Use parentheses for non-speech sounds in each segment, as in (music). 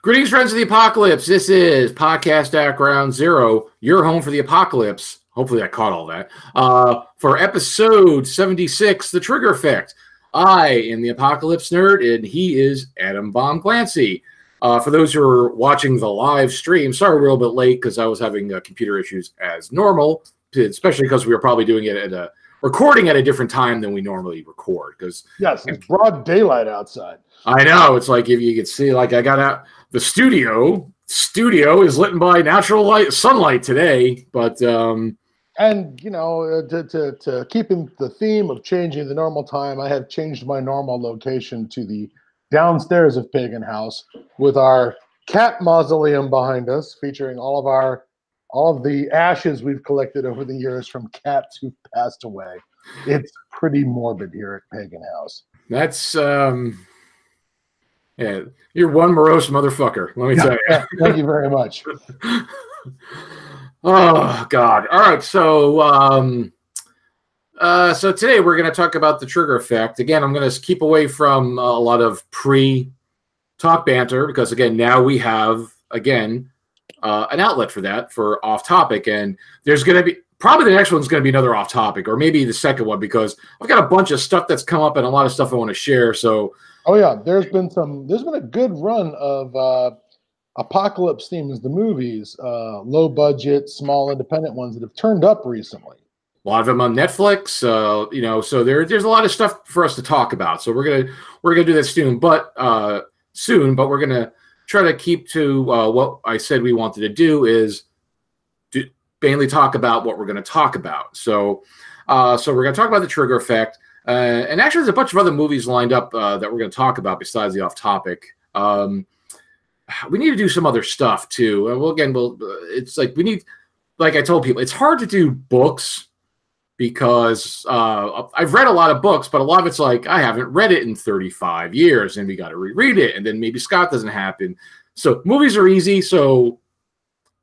Greetings, friends of the apocalypse. This is Podcast at Ground Zero, your home for the apocalypse. Hopefully, I caught all that. Uh, for episode 76, The Trigger Effect. I am the Apocalypse Nerd, and he is Adam Bomb Clancy. Uh, for those who are watching the live stream, sorry we're a little bit late because I was having uh, computer issues as normal, especially because we were probably doing it at a recording at a different time than we normally record. Because yes, it's broad daylight outside. I know it's like if you could see, like I got out the studio. Studio is lit by natural light, sunlight today, but um, and you know uh, to, to, to keep in the theme of changing the normal time i have changed my normal location to the downstairs of pagan house with our cat mausoleum behind us featuring all of our all of the ashes we've collected over the years from cats who've passed away it's pretty morbid here at pagan house that's um yeah you're one morose motherfucker let me tell you thank you very much (laughs) Oh God! All right, so um, uh, so today we're going to talk about the trigger effect. Again, I'm going to keep away from a lot of pre-talk banter because again, now we have again uh, an outlet for that for off-topic, and there's going to be probably the next one's going to be another off-topic, or maybe the second one because I've got a bunch of stuff that's come up and a lot of stuff I want to share. So, oh yeah, there's been some. There's been a good run of. Uh apocalypse themes, the movies, uh, low budget, small independent ones that have turned up recently. A lot of them on Netflix, uh, you know. So there, there's a lot of stuff for us to talk about. So we're gonna we're gonna do that soon, but uh, soon. But we're gonna try to keep to uh, what I said we wanted to do is do, mainly talk about what we're to talk about. So, uh, so we're to talk about the trigger effect, uh, and actually, there's a bunch of other movies lined up uh, that we're going to talk about besides the off topic. Um, we need to do some other stuff too. And well, again, well, it's like we need, like I told people, it's hard to do books because uh, I've read a lot of books, but a lot of it's like I haven't read it in 35 years, and we got to reread it, and then maybe Scott doesn't happen. So movies are easy, so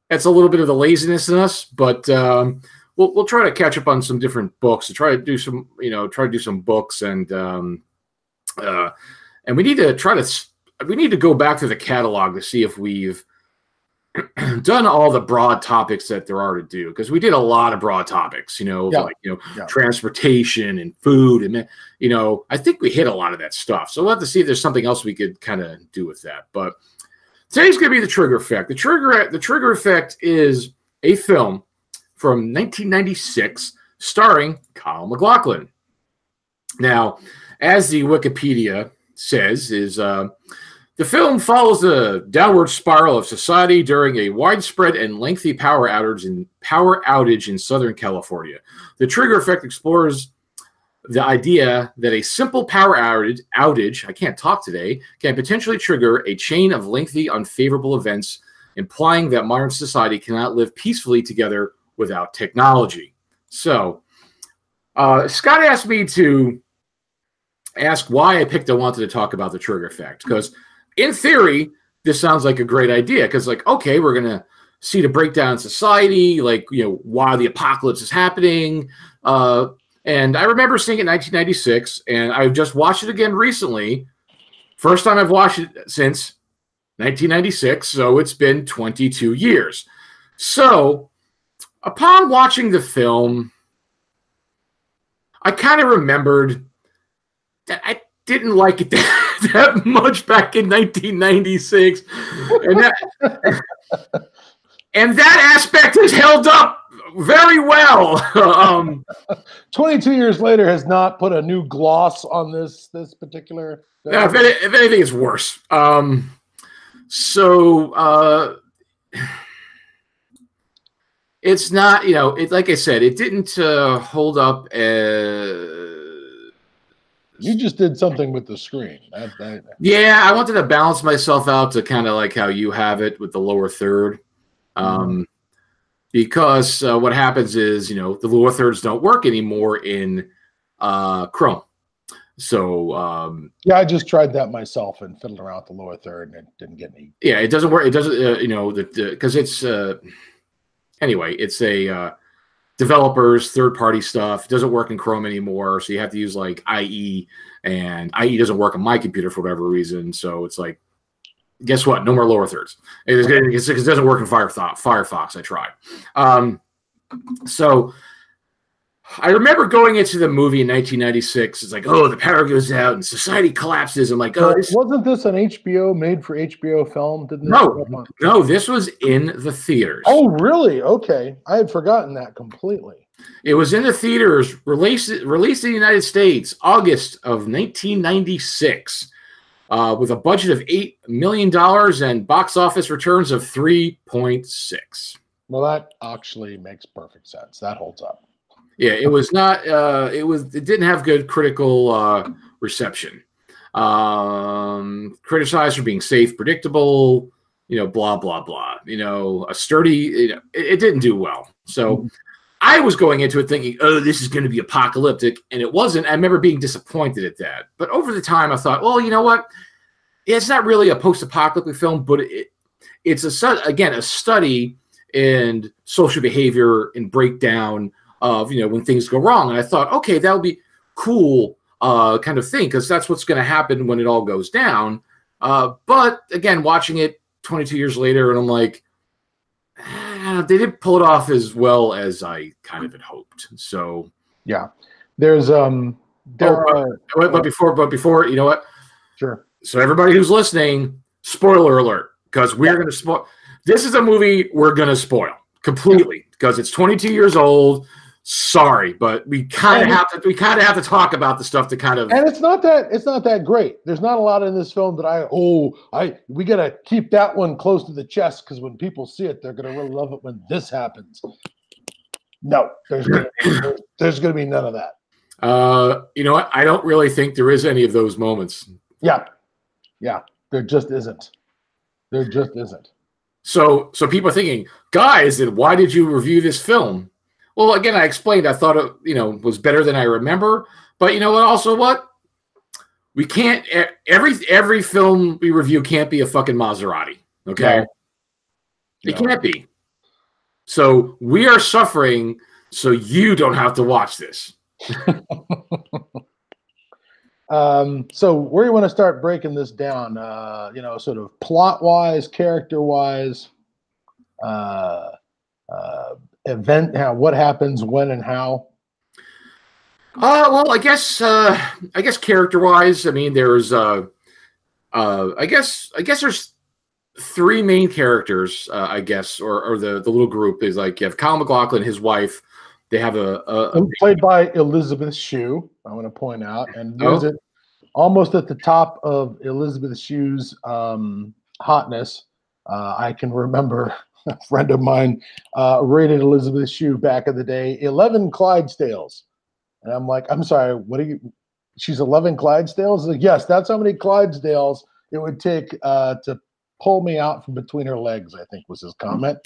that's a little bit of the laziness in us, but um, we'll we'll try to catch up on some different books to try to do some, you know, try to do some books and um, uh, and we need to try to we need to go back to the catalog to see if we've (clears throat) done all the broad topics that there are to do because we did a lot of broad topics you know yeah. like you know yeah. transportation and food and you know i think we hit a lot of that stuff so we'll have to see if there's something else we could kind of do with that but today's going to be the trigger effect the trigger the trigger effect is a film from 1996 starring kyle maclachlan now as the wikipedia says is uh, the film follows the downward spiral of society during a widespread and lengthy power outage in power outage in Southern California. The trigger effect explores the idea that a simple power outage, outage, I can't talk today, can potentially trigger a chain of lengthy unfavorable events, implying that modern society cannot live peacefully together without technology. So, uh, Scott asked me to ask why I picked I wanted to talk about the trigger effect because in theory, this sounds like a great idea because, like, okay, we're gonna see the breakdown in society, like you know why the apocalypse is happening. Uh, and I remember seeing it in 1996, and I've just watched it again recently. First time I've watched it since 1996, so it's been 22 years. So, upon watching the film, I kind of remembered that I didn't like it that, (laughs) that much back in 1996, and that and that aspect has held up very well. (laughs) um, 22 years later has not put a new gloss on this this particular. Yeah, if, any, if anything, it's worse. Um, so. Uh, it's not, you know, it like I said, it didn't uh, hold up. Uh, you just did something with the screen. That, that, yeah, I wanted to balance myself out to kind of like how you have it with the lower third. Um, mm-hmm. Because uh, what happens is, you know, the lower thirds don't work anymore in uh, Chrome. So um, yeah, I just tried that myself and fiddled around with the lower third, and it didn't get any. Yeah, it doesn't work. It doesn't, uh, you know, that because it's uh, anyway, it's a uh, developers, third party stuff. It doesn't work in Chrome anymore. So you have to use like IE, and IE doesn't work on my computer for whatever reason. So it's like, guess what? No more lower thirds. It, it, doesn't work in Firefox. Firefox, I tried. Um, so I remember going into the movie in 1996. It's like, oh, the power goes out and society collapses. I'm like, oh, this... wasn't this an HBO made for HBO film? Didn't no, no, this was in the theaters. Oh, really? Okay, I had forgotten that completely. It was in the theaters, released released in the United States, August of 1996, uh, with a budget of eight million dollars and box office returns of 3.6. Well, that actually makes perfect sense. That holds up yeah, it was not. Uh, it was. It didn't have good critical uh, reception. Um, criticized for being safe, predictable. You know, blah blah blah. You know, a sturdy. You know, it, it didn't do well. So. Mm-hmm. I was going into it thinking, oh, this is going to be apocalyptic, and it wasn't. I remember being disappointed at that. But over the time, I thought, well, you know what? It's not really a post-apocalyptic film, but it, it's a again a study in social behavior and breakdown of you know when things go wrong. And I thought, okay, that would be cool uh, kind of thing because that's what's going to happen when it all goes down. Uh, but again, watching it 22 years later, and I'm like, eh, they didn't pull it off as well as I kind of had hoped. So yeah, there's um, there oh, are, but, but before, but before, you know what? Sure. So everybody who's listening, spoiler alert, because we're yeah. going to spoil. This is a movie we're going to spoil completely because it's 22 years old sorry, but we kind of have to we kind of have to talk about the stuff to kind of and it's not that it's not that great. There's not a lot in this film that I oh I we gotta keep that one close to the chest because when people see it, they're gonna really love it when this happens. No, there's gonna, there's, there's gonna be none of that. Uh, you know what? I don't really think there is any of those moments. Yeah, yeah, there just isn't. There just isn't. So, so people are thinking, guys, then why did you review this film? Well, again, I explained. I thought it, you know, was better than I remember. But you know what? Also, what we can't every every film we review can't be a fucking Maserati. Okay, no. it no. can't be. So we are suffering, so you don't have to watch this. (laughs) um, so where do you want to start breaking this down? Uh, you know, sort of plot wise, character wise, uh, uh, event? How, what happens when and how? Uh, well, I guess uh, I guess character wise, I mean, there's uh, uh, I guess I guess there's three main characters. Uh, I guess, or or the the little group is like you have Kyle MacLachlan, his wife. They have a, a, a played by Elisabeth Shue. I want to point out, and oh. it almost at the top of Elisabeth Shue's um, hotness. Uh, I can remember a (laughs) friend of mine uh, rated Elisabeth Shue back in the day 11 Clydesdales. And I'm like, I'm sorry, what are you? She's 11 Clydesdales? Like, yes, that's how many Clydesdales it would take uh, to pull me out from between her legs, I think was his comment.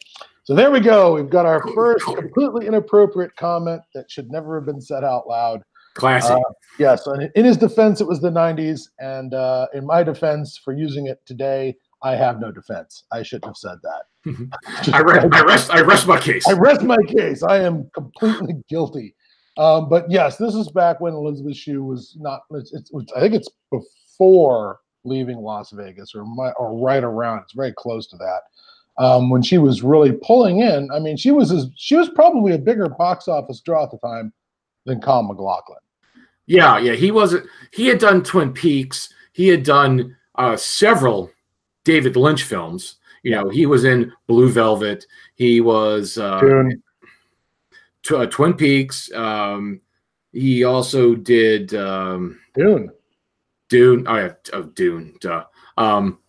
So there we go. We've got our first completely inappropriate comment that should never have been said out loud. Classic. Uh, yes. in his defense, it was the 90s. And uh, in my defense, for using it today, I have no defense. I shouldn't have said that. I, rest, I rest. I rest my case. I rest my case. I am completely guilty. Um, but yes, this is back when Elisabeth Shue was not. It's, it's, I think it's before leaving Las Vegas, or my, or right around. It's very close to that. Um, when she was really pulling in, I mean, she was as, she was probably a bigger box office draw at the time than Kyle MacLachlan. Yeah, yeah, he wasn't. He had done Twin Peaks. He had done uh, several David Lynch films. You know, he was in Blue Velvet. He was uh, T- uh, Twin Peaks. Um, he also did um, Dune. Dune. Oh yeah, oh, Dune. Duh. Um,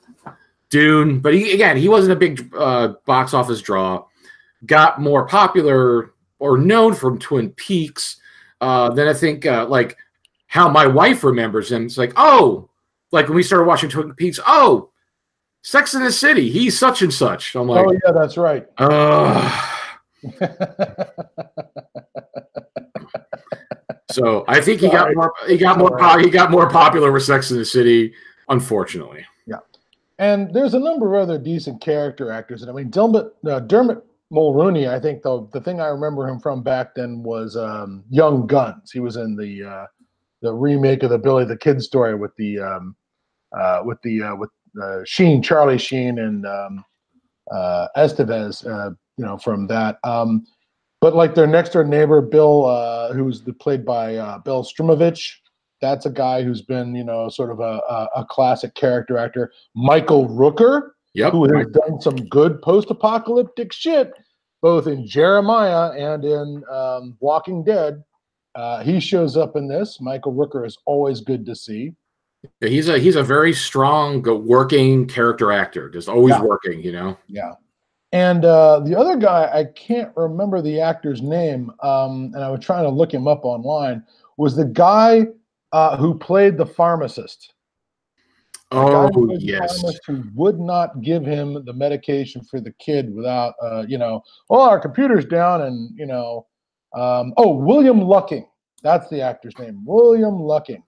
Dune. But he again, he wasn't a big uh, box office draw. Got more popular or known from Twin Peaks. Uh, then I think uh, like how my wife remembers him. It's like, oh, like when we started watching Twin Peaks. Oh, Sex in the City. He's such and such. I'm like, oh yeah, that's right. Uh, (laughs) so I think he got more. He got more. He got more popular with Sex in the City. Unfortunately. Yeah, and there's a number of other decent character actors, and I mean Dermot uh, Dermot Mulroney. I think the the thing I remember him from back then was um, Young Guns. He was in the uh, the remake of the Billy the Kid story with the um, uh, with the uh, with uh, Sheen, Charlie Sheen, and um, uh, Estevez, uh, you know, from that. Um, but like their next door neighbor, Bill, uh, who's the, played by uh, Bill Smitrovich, that's a guy who's been, you know, sort of a, a, a classic character actor. Michael Rooker, Yep. who has done some good post-apocalyptic shit, both in Jeremiah and in um, Walking Dead. Uh, he shows up in this. Michael Rooker is always good to see. Yeah, He's a he's a very strong, working character actor. Just always Yeah. working. You know. Yeah. And uh, the other guy, I can't remember the actor's name, um, and I was trying to look him up online, was the guy uh, who played the pharmacist. The Oh who yes. pharmacist Who would not give him the medication for the kid without, uh, you know, oh, our computer's down, and you know, um, oh, William Lucking. That's the actor's name, William Lucking.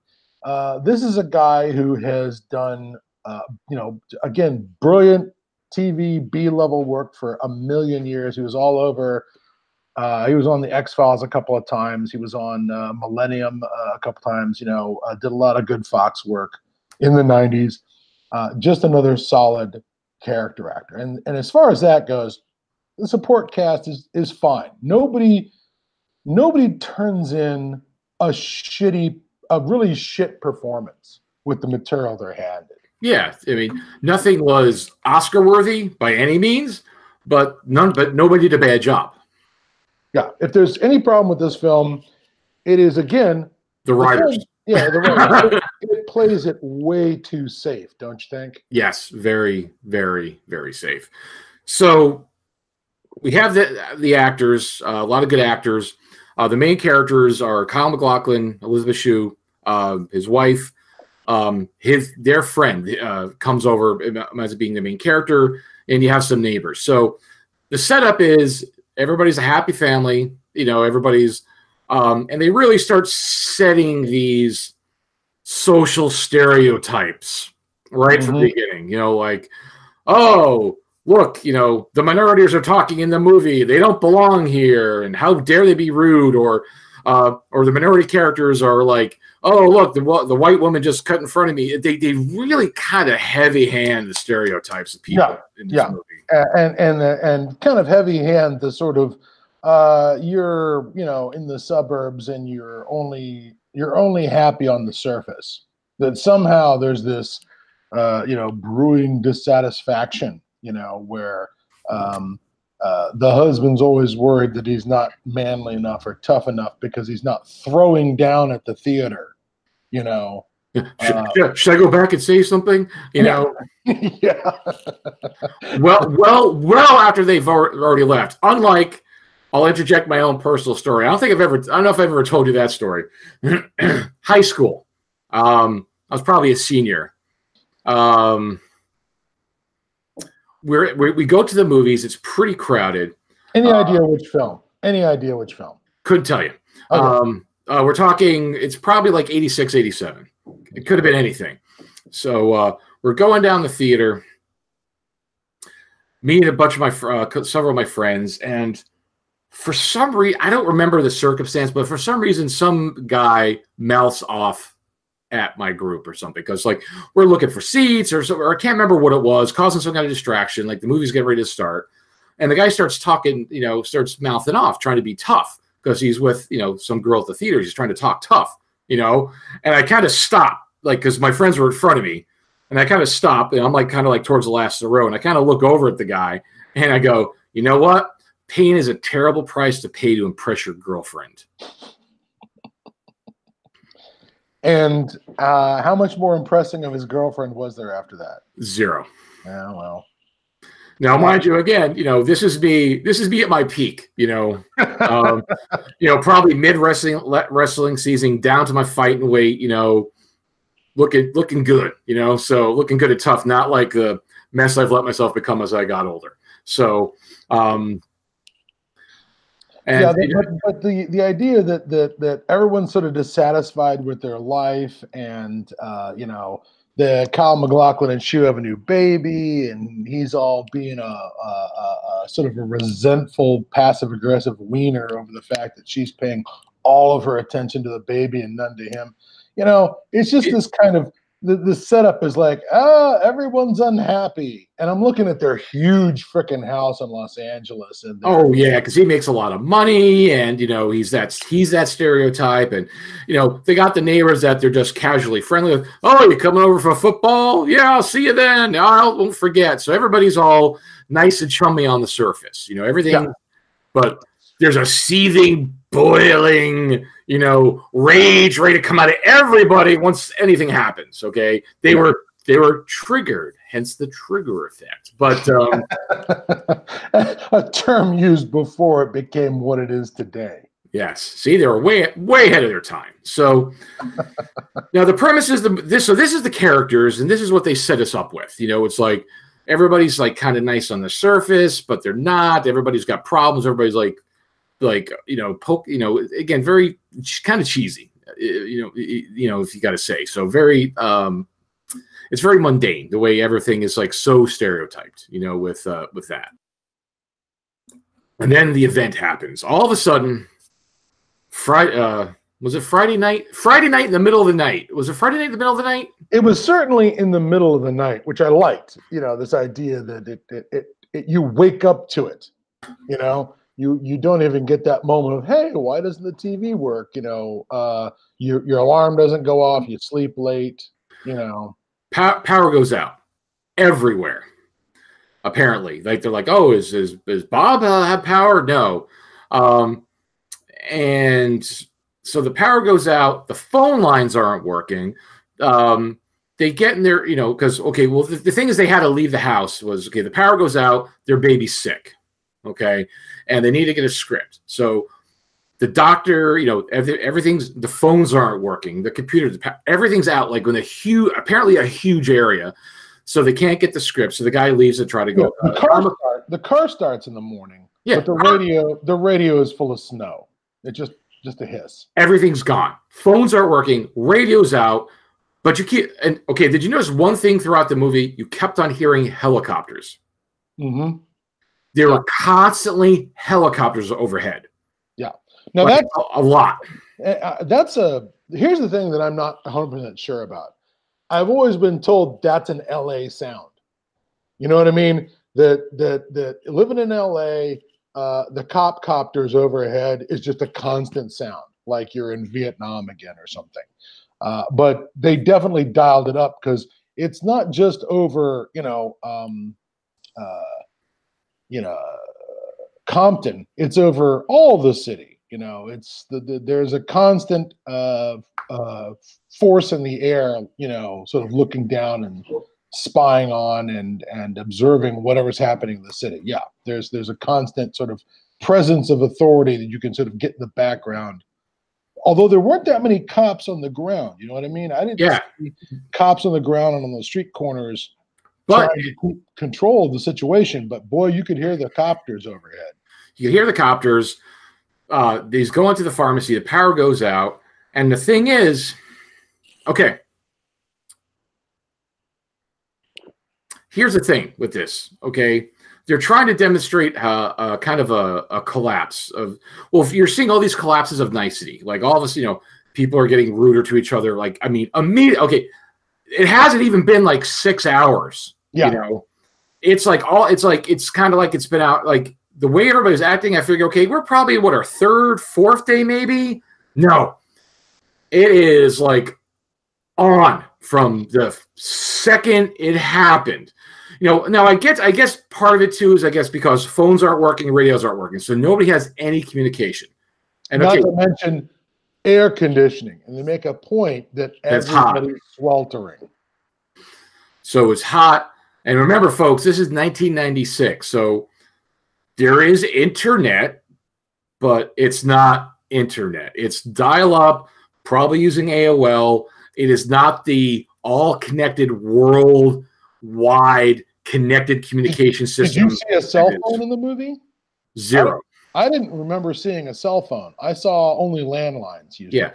Uh, this is a guy who has done, uh, you know, again, brilliant TV B level work for a million years. He was all over. Uh, he was on the X Files a couple of times. He was on uh, Millennium uh, a couple times. You know, did a lot of good Fox work in the '90s. Uh, just another solid character actor. And and as far as that goes, the support cast is is fine. Nobody nobody turns in a shitty, a really shit performance with the material they're handed. Yeah, I mean, nothing was Oscar worthy by any means, but none. But nobody did a bad job. Yeah, if there's any problem with this film, it is again The writers. film- yeah, the (laughs) writers. it, it plays it way too safe, don't you think? Yes, very, very, very safe. So we have the the actors, uh, a lot of good actors. Uh, the main characters are Kyle MacLachlan, Elisabeth Shue, uh, his wife, um, his their friend uh, comes over as being the main character, and you have some neighbors. So the setup is everybody's a happy family. You know, everybody's, um, and they really start setting these social stereotypes right from the beginning. You know, like, oh, look, you know, the minorities are talking in the movie; they don't belong here, and how dare they be rude? Or, uh, or the minority characters are like, oh, look, the the white woman just cut in front of me. They they really kind of heavy hand the stereotypes of people Yeah, in this yeah. movie. And and and kind of heavy hand the sort of uh, you're you know in the suburbs and you're only you're only happy on the surface. That somehow there's this uh, you know brewing dissatisfaction. You know where. Um, uh, the husband's always worried that he's not manly enough or tough enough because he's not throwing down at the theater, you know. Should, Uh, should- should I go back and say something? You Yeah. know, (laughs) yeah. well, well, well after they've already left. Unlike, I'll interject my own personal story. I don't think I've ever, I don't know if I've ever told you that story. (clears throat) High school. Um, I was probably a senior. Um, we're, we we go to the movies. It's pretty crowded. Any Uh, idea which film? Any idea which film? Couldn't tell you. Okay. Um, uh, we're talking, it's probably like 86, 87. It could have been anything. So uh, we're going down the theater, me and a bunch of my, uh, several of my friends, and for some reason, I don't remember the circumstance, but for some reason, some guy mouths off at my group or something because like we're looking for seats or, so, or I can't remember what it was, causing some kind of distraction. Like the movie's getting ready to start, and the guy starts talking, you know, starts mouthing off, trying to be tough because he's with you know some girl at the theater. He's trying to talk tough, you know. And I kind of stop, like, because my friends were in front of me, and I kind of stop, and I'm like kind of like towards the last of the row, and I kind of look over at the guy, and I go, you know what? Pain is a terrible price to pay to impress your girlfriend. And uh, how much more impressing of his girlfriend was there after that? Zero. Yeah, well, Now, mind you, again, you know, this is me. This is me at my peak. You know, um, (laughs) you know, probably mid wrestling wrestling season, down to my fighting weight. You know, looking looking good. You know, so looking good and tough, not like the mess I've let myself become as I got older. So, um, and yeah, but, but the the idea that that that everyone's sort of dissatisfied with their life, and uh, you know, the Kyle MacLachlan and Shue have a new baby, and he's all being a, a, a, a sort of a resentful, passive aggressive wiener over the fact that she's paying all of her attention to the baby and none to him. You know, it's just this kind of the, the setup is like, ah, everyone's unhappy, and I'm looking at their huge freaking house in Los Angeles, and Oh yeah, because he makes a lot of money, and you know he's that he's that stereotype, and you know they got the neighbors that they're just casually friendly with. Oh, you coming over for football? Yeah, I'll see you then. I won't forget. So everybody's all nice and chummy on the surface, you know everything, Yeah. but there's a seething, boiling, you know, rage ready to come out of everybody once anything happens. Okay, they were they were triggered, hence the trigger effect. But um, (laughs) a term used before it became what it is today. Yes. See, they were way way ahead of their time. So (laughs) now the premise is the this so this is the characters and this is what they set us up with. You know, it's like everybody's like kind of nice on the surface, but they're not. Everybody's got problems. Everybody's like like you know poke. You know, again, very kind of cheesy. You know, you know if you got to say so. Very um, it's very mundane the way everything is like so stereotyped. You know, with uh, with that. And then the event happens. All of a sudden, Friday uh was it Friday night? Friday night in the middle of the night. Was it Friday night in the middle of the night? It was certainly in the middle of the night, which I liked. You know, this idea that it, it, it, it you wake up to it. You know, you you don't even get that moment of hey, why doesn't the TV work? You know, uh, your your alarm doesn't go off. You sleep late. You know, Pow- power goes out everywhere. Apparently, like they're like, oh, is is, is Bob uh, have power? No, um, and so the power goes out. The phone lines aren't working. Um, they get in there, you know, because okay, well, the, the thing is, they had to leave the house. Was okay, the power goes out. Their baby's sick, okay, and they need to get a script. So the doctor, you know, everything's the phones aren't working, the computer, everything's out like in a huge, apparently a huge area, so they can't get the script. So the guy leaves to try to go. the car start, the car starts in the morning, yeah, but the radio the radio is full of snow. It just just a hiss. everything's gone. Phones aren't working. Radio's out. But you keep and okay. Did you notice one thing throughout the movie? You kept on hearing helicopters. hmm There were constantly helicopters overhead. Yeah. Now Like, that's a, a lot. Uh, that's a here's the thing that I'm not 100% sure about. I've always been told that's an LA sound. You know what I mean? That that that living in LA, uh, the cop copters overhead is just a constant sound, like you're in Vietnam again or something. Uh, but they definitely dialed it up because it's not just over, you know, um, uh, you know, Compton. It's over all the city. You know, it's the, the there's a constant uh, uh, force in the air. You know, sort of looking down and spying on and and observing whatever's happening in the city. Yeah, there's there's a constant sort of presence of authority that you can sort of get in the background. Although there weren't that many cops on the ground, you know what I mean? I didn't Yeah. see cops on the ground and on the street corners But to control the situation. But boy, you could hear the copters overhead. you hear the copters. Uh, these go into the pharmacy. The power goes out, and the thing is, okay. Here's the thing with this. Okay, they're trying to demonstrate uh, a kind of a, a collapse of. Well, if you're seeing all these collapses of nicety, like all of us, you know, people are getting ruder to each other. Like, I mean, immediate. Okay, it hasn't even been like six hours. Yeah. You know, it's like all. It's like it's kind of like it's been out like the way everybody's acting, I figure, okay, we're probably what our third, fourth day, maybe. No, it is like on from the second it happened. You know, now I get, I guess part of it too is I guess because phones aren't working, radios aren't working, so nobody has any communication. And Not okay, to mention air conditioning, and they make a point that hot. everybody's sweltering. So it's hot. And remember, folks, this is 1996. So there is internet, but it's not internet. It's dial up, probably using AOL. It is not the all connected world-wide connected communication system. Did you see a cell phone in the movie? Zero. I didn't remember seeing a cell phone. I saw only landlines used. Yeah.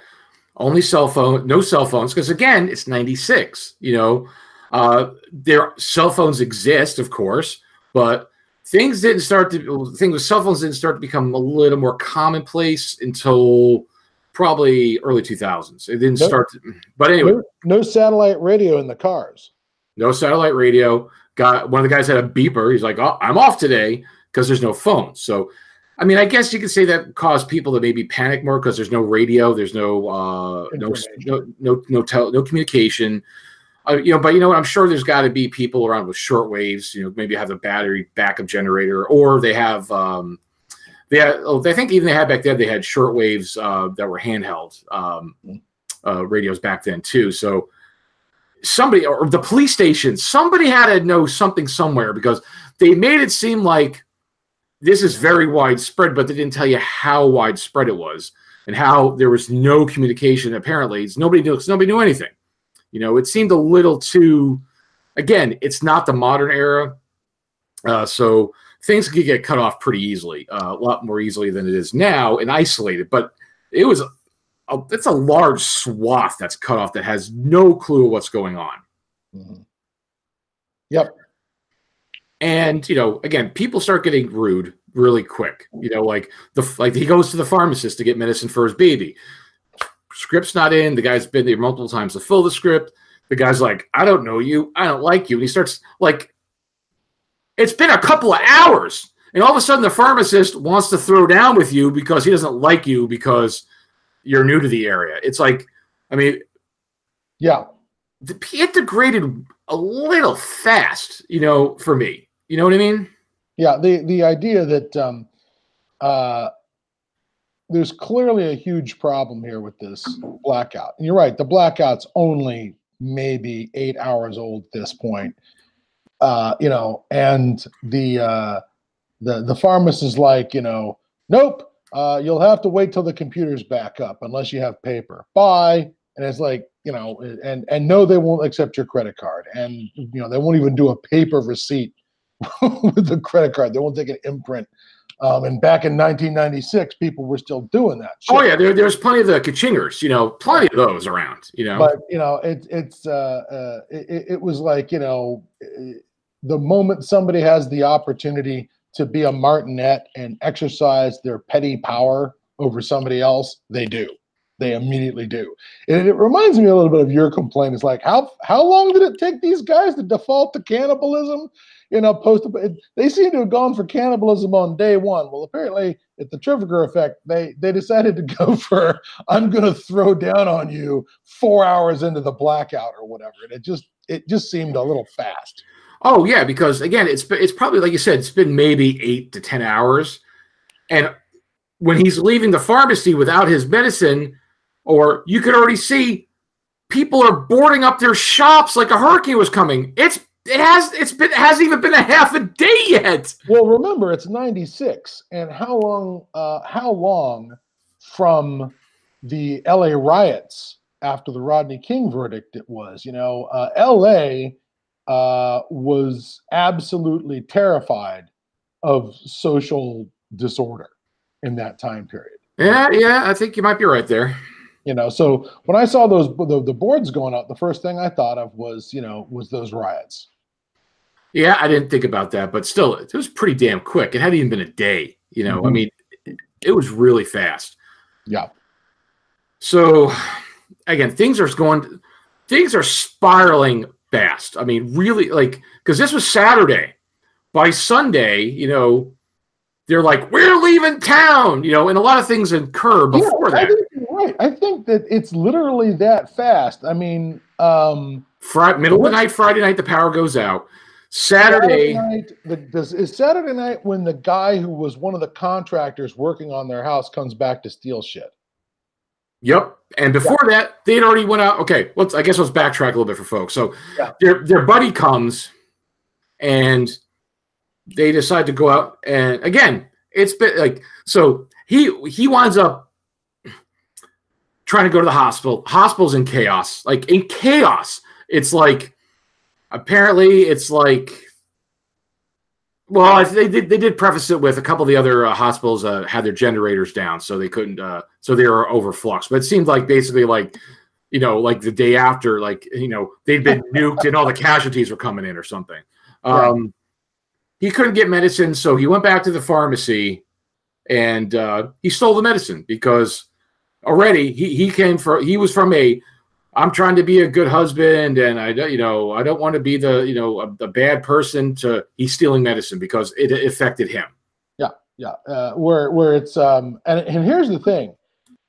Only cell phone, no cell phones, because again, it's 96. You know, uh, their cell phones exist, of course, but things didn't start to things with cell phones didn't start to become a little more commonplace until probably early 2000s. It didn't start, to, but anyway, No, no satellite radio in the cars. no satellite radio. Got one of the guys had a beeper. He's like, "Oh, I'm off today because there's no phone." So, I mean, I guess you could say that caused people to maybe panic more because there's no radio, there's no uh, no no no no, tel- no communication. Uh, you know, but you know what? I'm sure there's got to be people around with short waves. You know, maybe have a battery backup generator, or they have. Um, they had, oh, I think even they had back then. They had short waves uh, that were handheld um, uh, radios back then too. So somebody or the police station, somebody had to know something somewhere because they made it seem like this is very widespread, but they didn't tell you how widespread it was and how there was no communication. Apparently, it's nobody knew. Nobody knew anything. You know, it seemed a little too. Again, it's not the modern era, uh, so things could get cut off pretty easily, uh, a lot more easily than it is now, and isolated. But it was. A, it's a large swath that's cut off that has no clue what's going on. Mhm. Yep. And you know again people start getting rude really quick you know like the like he goes to the pharmacist to get medicine for his baby script's not in. The guy's been there multiple times to fill the script. The guy's like i don't know you. I don't like you. And he starts like it's been a couple of hours. And all of a sudden the pharmacist wants to throw down with you because he doesn't like you because you're new to the area. It's like i mean Yeah. the- it degraded a little fast you know for me you know what i mean Yeah. The the idea that um, uh, there's clearly a huge problem here with this blackout. And you're right. The blackout's only maybe eight hours old at this point. Uh, you know, and the uh, the the pharmacist is like, you know, nope. Uh, you'll have to wait till the computer's back up unless you have paper. Bye. And it's like, you know, and and no, they won't accept your credit card, and you know, they won't even do a paper receipt (laughs) with the credit card. They won't take an imprint. Um, and back in 1996, people were still doing that. Oh yeah, there, there's plenty of the kachingers, you know, plenty of those around, you know. But you know, it, it's uh, uh, it, it was like you know, the moment somebody has the opportunity to be a martinet and exercise their petty power over somebody else, they do. They immediately do. And it reminds me a little bit of your complaint. It's like how how long did it take these guys to default to cannibalism? You know, post they seem to have gone for cannibalism on day one. Well, apparently at the Triffiger effect, they they decided to go (laughs) for I'm going to throw down on you four hours into the blackout or whatever. And it just it just seemed a little fast. oh yeah, because again, it's it's probably like you said, it's been maybe eight to ten hours, and when he's leaving the pharmacy without his medicine, or you could already see people are boarding up their shops like a hurricane was coming. It's it has it's been it hasn't even been a half a day yet. Well, remember it's 96 and how long uh how long from the LA riots after the Rodney King verdict it was, you know, uh LA uh was absolutely terrified of social disorder in that time period. Yeah, yeah, I think you might be right there. you know so when i saw those the, the boards going up the first thing i thought of was you know was those riots Yeah, I didn't think about that, but still, it was pretty damn quick. It hadn't even been a day. You know, I Mhm. mean, it, was really fast. yeah So, again, things are going, things are spiraling fast. I mean, really, like, because this was Saturday. By Sunday, you know, they're like, we're leaving town, you know, and a lot of things occur before yeah, I that. think you're right i think that it's literally that fast i mean um Friday, middle of the night, Friday night, the power goes out. Saturday, night the, this is saturday night when the guy who was one of the contractors working on their house comes back to steal shit Yep. And before that, they'd already went out. Okay, let's I guess let's backtrack a little bit for folks. So Yeah. their their buddy comes and they decide to go out and again, it's been like so he he winds up trying to go to the hospital. Hospital's in chaos. Like in chaos. It's like apparently it's like well, they did. They did preface it with a couple of the other uh, hospitals uh, had their generators down, so they couldn't. Uh, so they were overflux. But it seemed like basically like, you know, like the day after, like you know, they'd been (laughs) nuked and all the casualties were coming in or something. Um, He couldn't get medicine, so he went back to the pharmacy, and uh, he stole the medicine because already he he came from he was from a I'm trying to be a good husband and I you know I don't want to be the you know a, a bad person to he's stealing medicine because it affected him. Yeah, yeah. Uh, where where it's um and and here's the thing,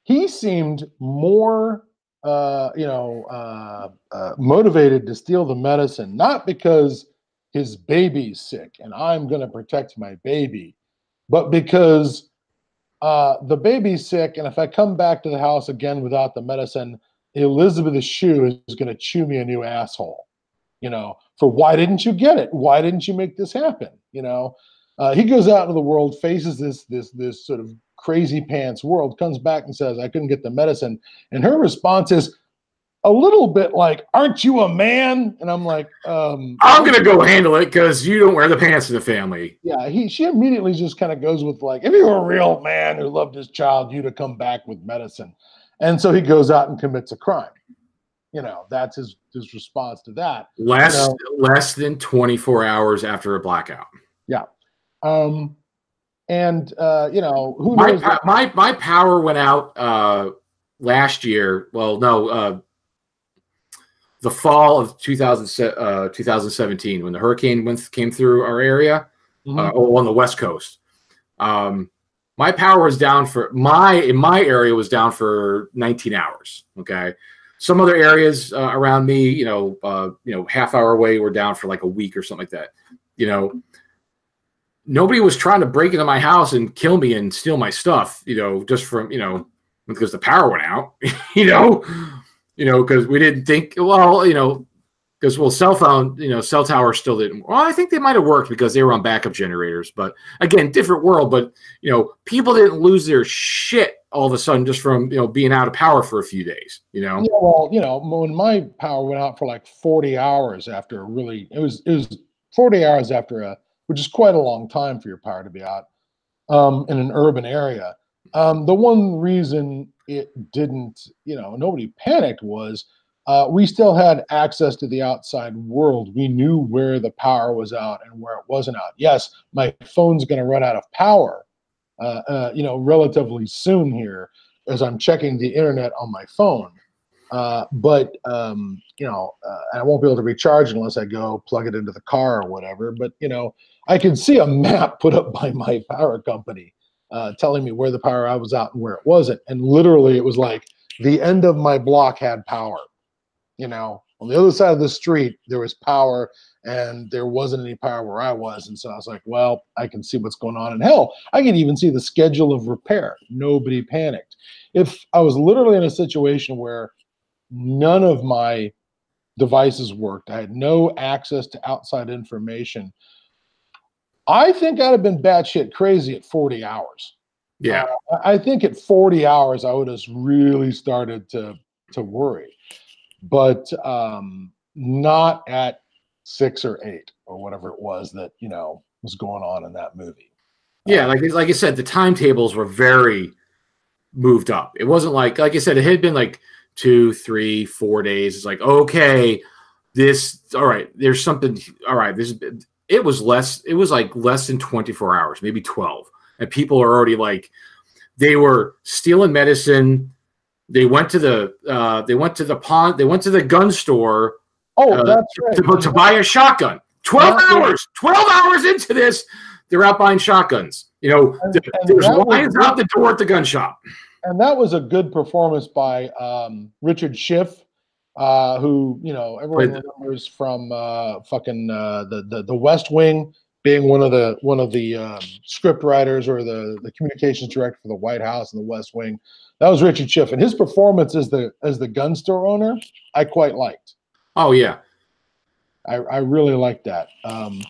he seemed more uh you know uh, uh motivated to steal the medicine not because his baby's sick and I'm going to protect my baby, but because uh, the baby's sick, and if I come back to the house again without the medicine, Elisabeth Shue is going to chew me a new asshole. You know, for why didn't you get it? Why didn't you make this happen? You know, uh, he goes out into the world, faces this this this sort of crazy pants world, comes back and says, "I couldn't get the medicine," and her response is, a little bit like, "Aren't you a man?" And I'm like, um, "I'm gonna go handle it because you don't wear the pants in the family." Yeah, he she immediately just kind of goes with like, "If you were a real man who loved his child, you'd have come back with medicine." And so he goes out and commits a crime. You know, that's his his response to that. Less you know, less than 24 hours after a blackout. Yeah. Um, and uh, you know, who my, knows? my my power went out uh last year. Well, no, uh the fall of 2000, uh, 2017 when the hurricane went, came through our area mm-hmm. uh, on the west coast. Um, my power was down for my in my area was down for 19 hours. Okay, some other areas uh, around me, you know, uh, you know, half hour away, were down for like a week or something like that. You know, nobody was trying to break into my house and kill me and steal my stuff. You know, just from you know because the power went out. (laughs) you know, you know, because we didn't think, well, you know, because well, cell phone, you know, cell tower still didn't. Well, I think they might have worked because they were on backup generators, but again, different world. But you know, people didn't lose their shit all of a sudden just from you know being out of power for a few days. You know. Yeah, well, you know, when my power went out for like forty hours after a really, it was it was forty hours after a, which is quite a long time for your power to be out, um, in an urban area. Um, the one reason it didn't, you know, nobody panicked was uh, we still had access to the outside world. We knew where the power was out and where it wasn't out. Yes, my phone's going to run out of power, uh, uh, you know, relatively soon here as I'm checking the internet on my phone. Uh, but um, you know, uh, I won't be able to recharge unless I go plug it into the car or whatever. But you know, I can see a map put up by my power company uh, telling me where the power I was out and where it wasn't. And literally, it was like the end of my block had power. You know, on the other side of the street, there was power, and there wasn't any power where I was. And so I was like, well, I can see what's going on. And hell, I can even see the schedule of repair. Nobody panicked. If I was literally in a situation where none of my devices worked, I had no access to outside information I think I'd have been batshit crazy at 40 hours. Yeah. Uh, I think at 40 hours, I would have really started to to worry, but um, not at six or eight or whatever it was that you know was going on in that movie. Yeah, like like I said, the timetables were very moved up. It wasn't like like I said, it had been like two, three, four days. It's like okay, this all right. There's something. All right, this it was less it was like less than 24 hours maybe 12 and people are already like they were stealing medicine they went to the uh, they went to the pond they went to the gun store oh uh, that's right. to, to, buy a shotgun 12 that's hours right. 12 hours into this they're out buying shotguns you know and, and there's lines out the door at the gun shop and that was a good performance by um, richard schiff uh, who you know everyone Wait. remembers from uh, fucking uh, the, the the West Wing, being one of the one of the um, script writers or the the communications director for the White House and the West Wing. That was Richard Schiff, and his performance as the as the gun store owner, I quite liked. Oh yeah, I I really liked that. Um,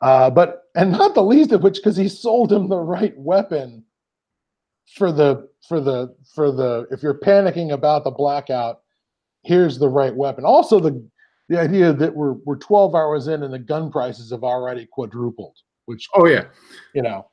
uh, but and not the least of which because he sold him the right weapon for the for the for the if you're panicking about the blackout here's the right weapon. Also, the the idea that we're we're 12 hours in and the gun prices have already quadrupled, which oh yeah, you know,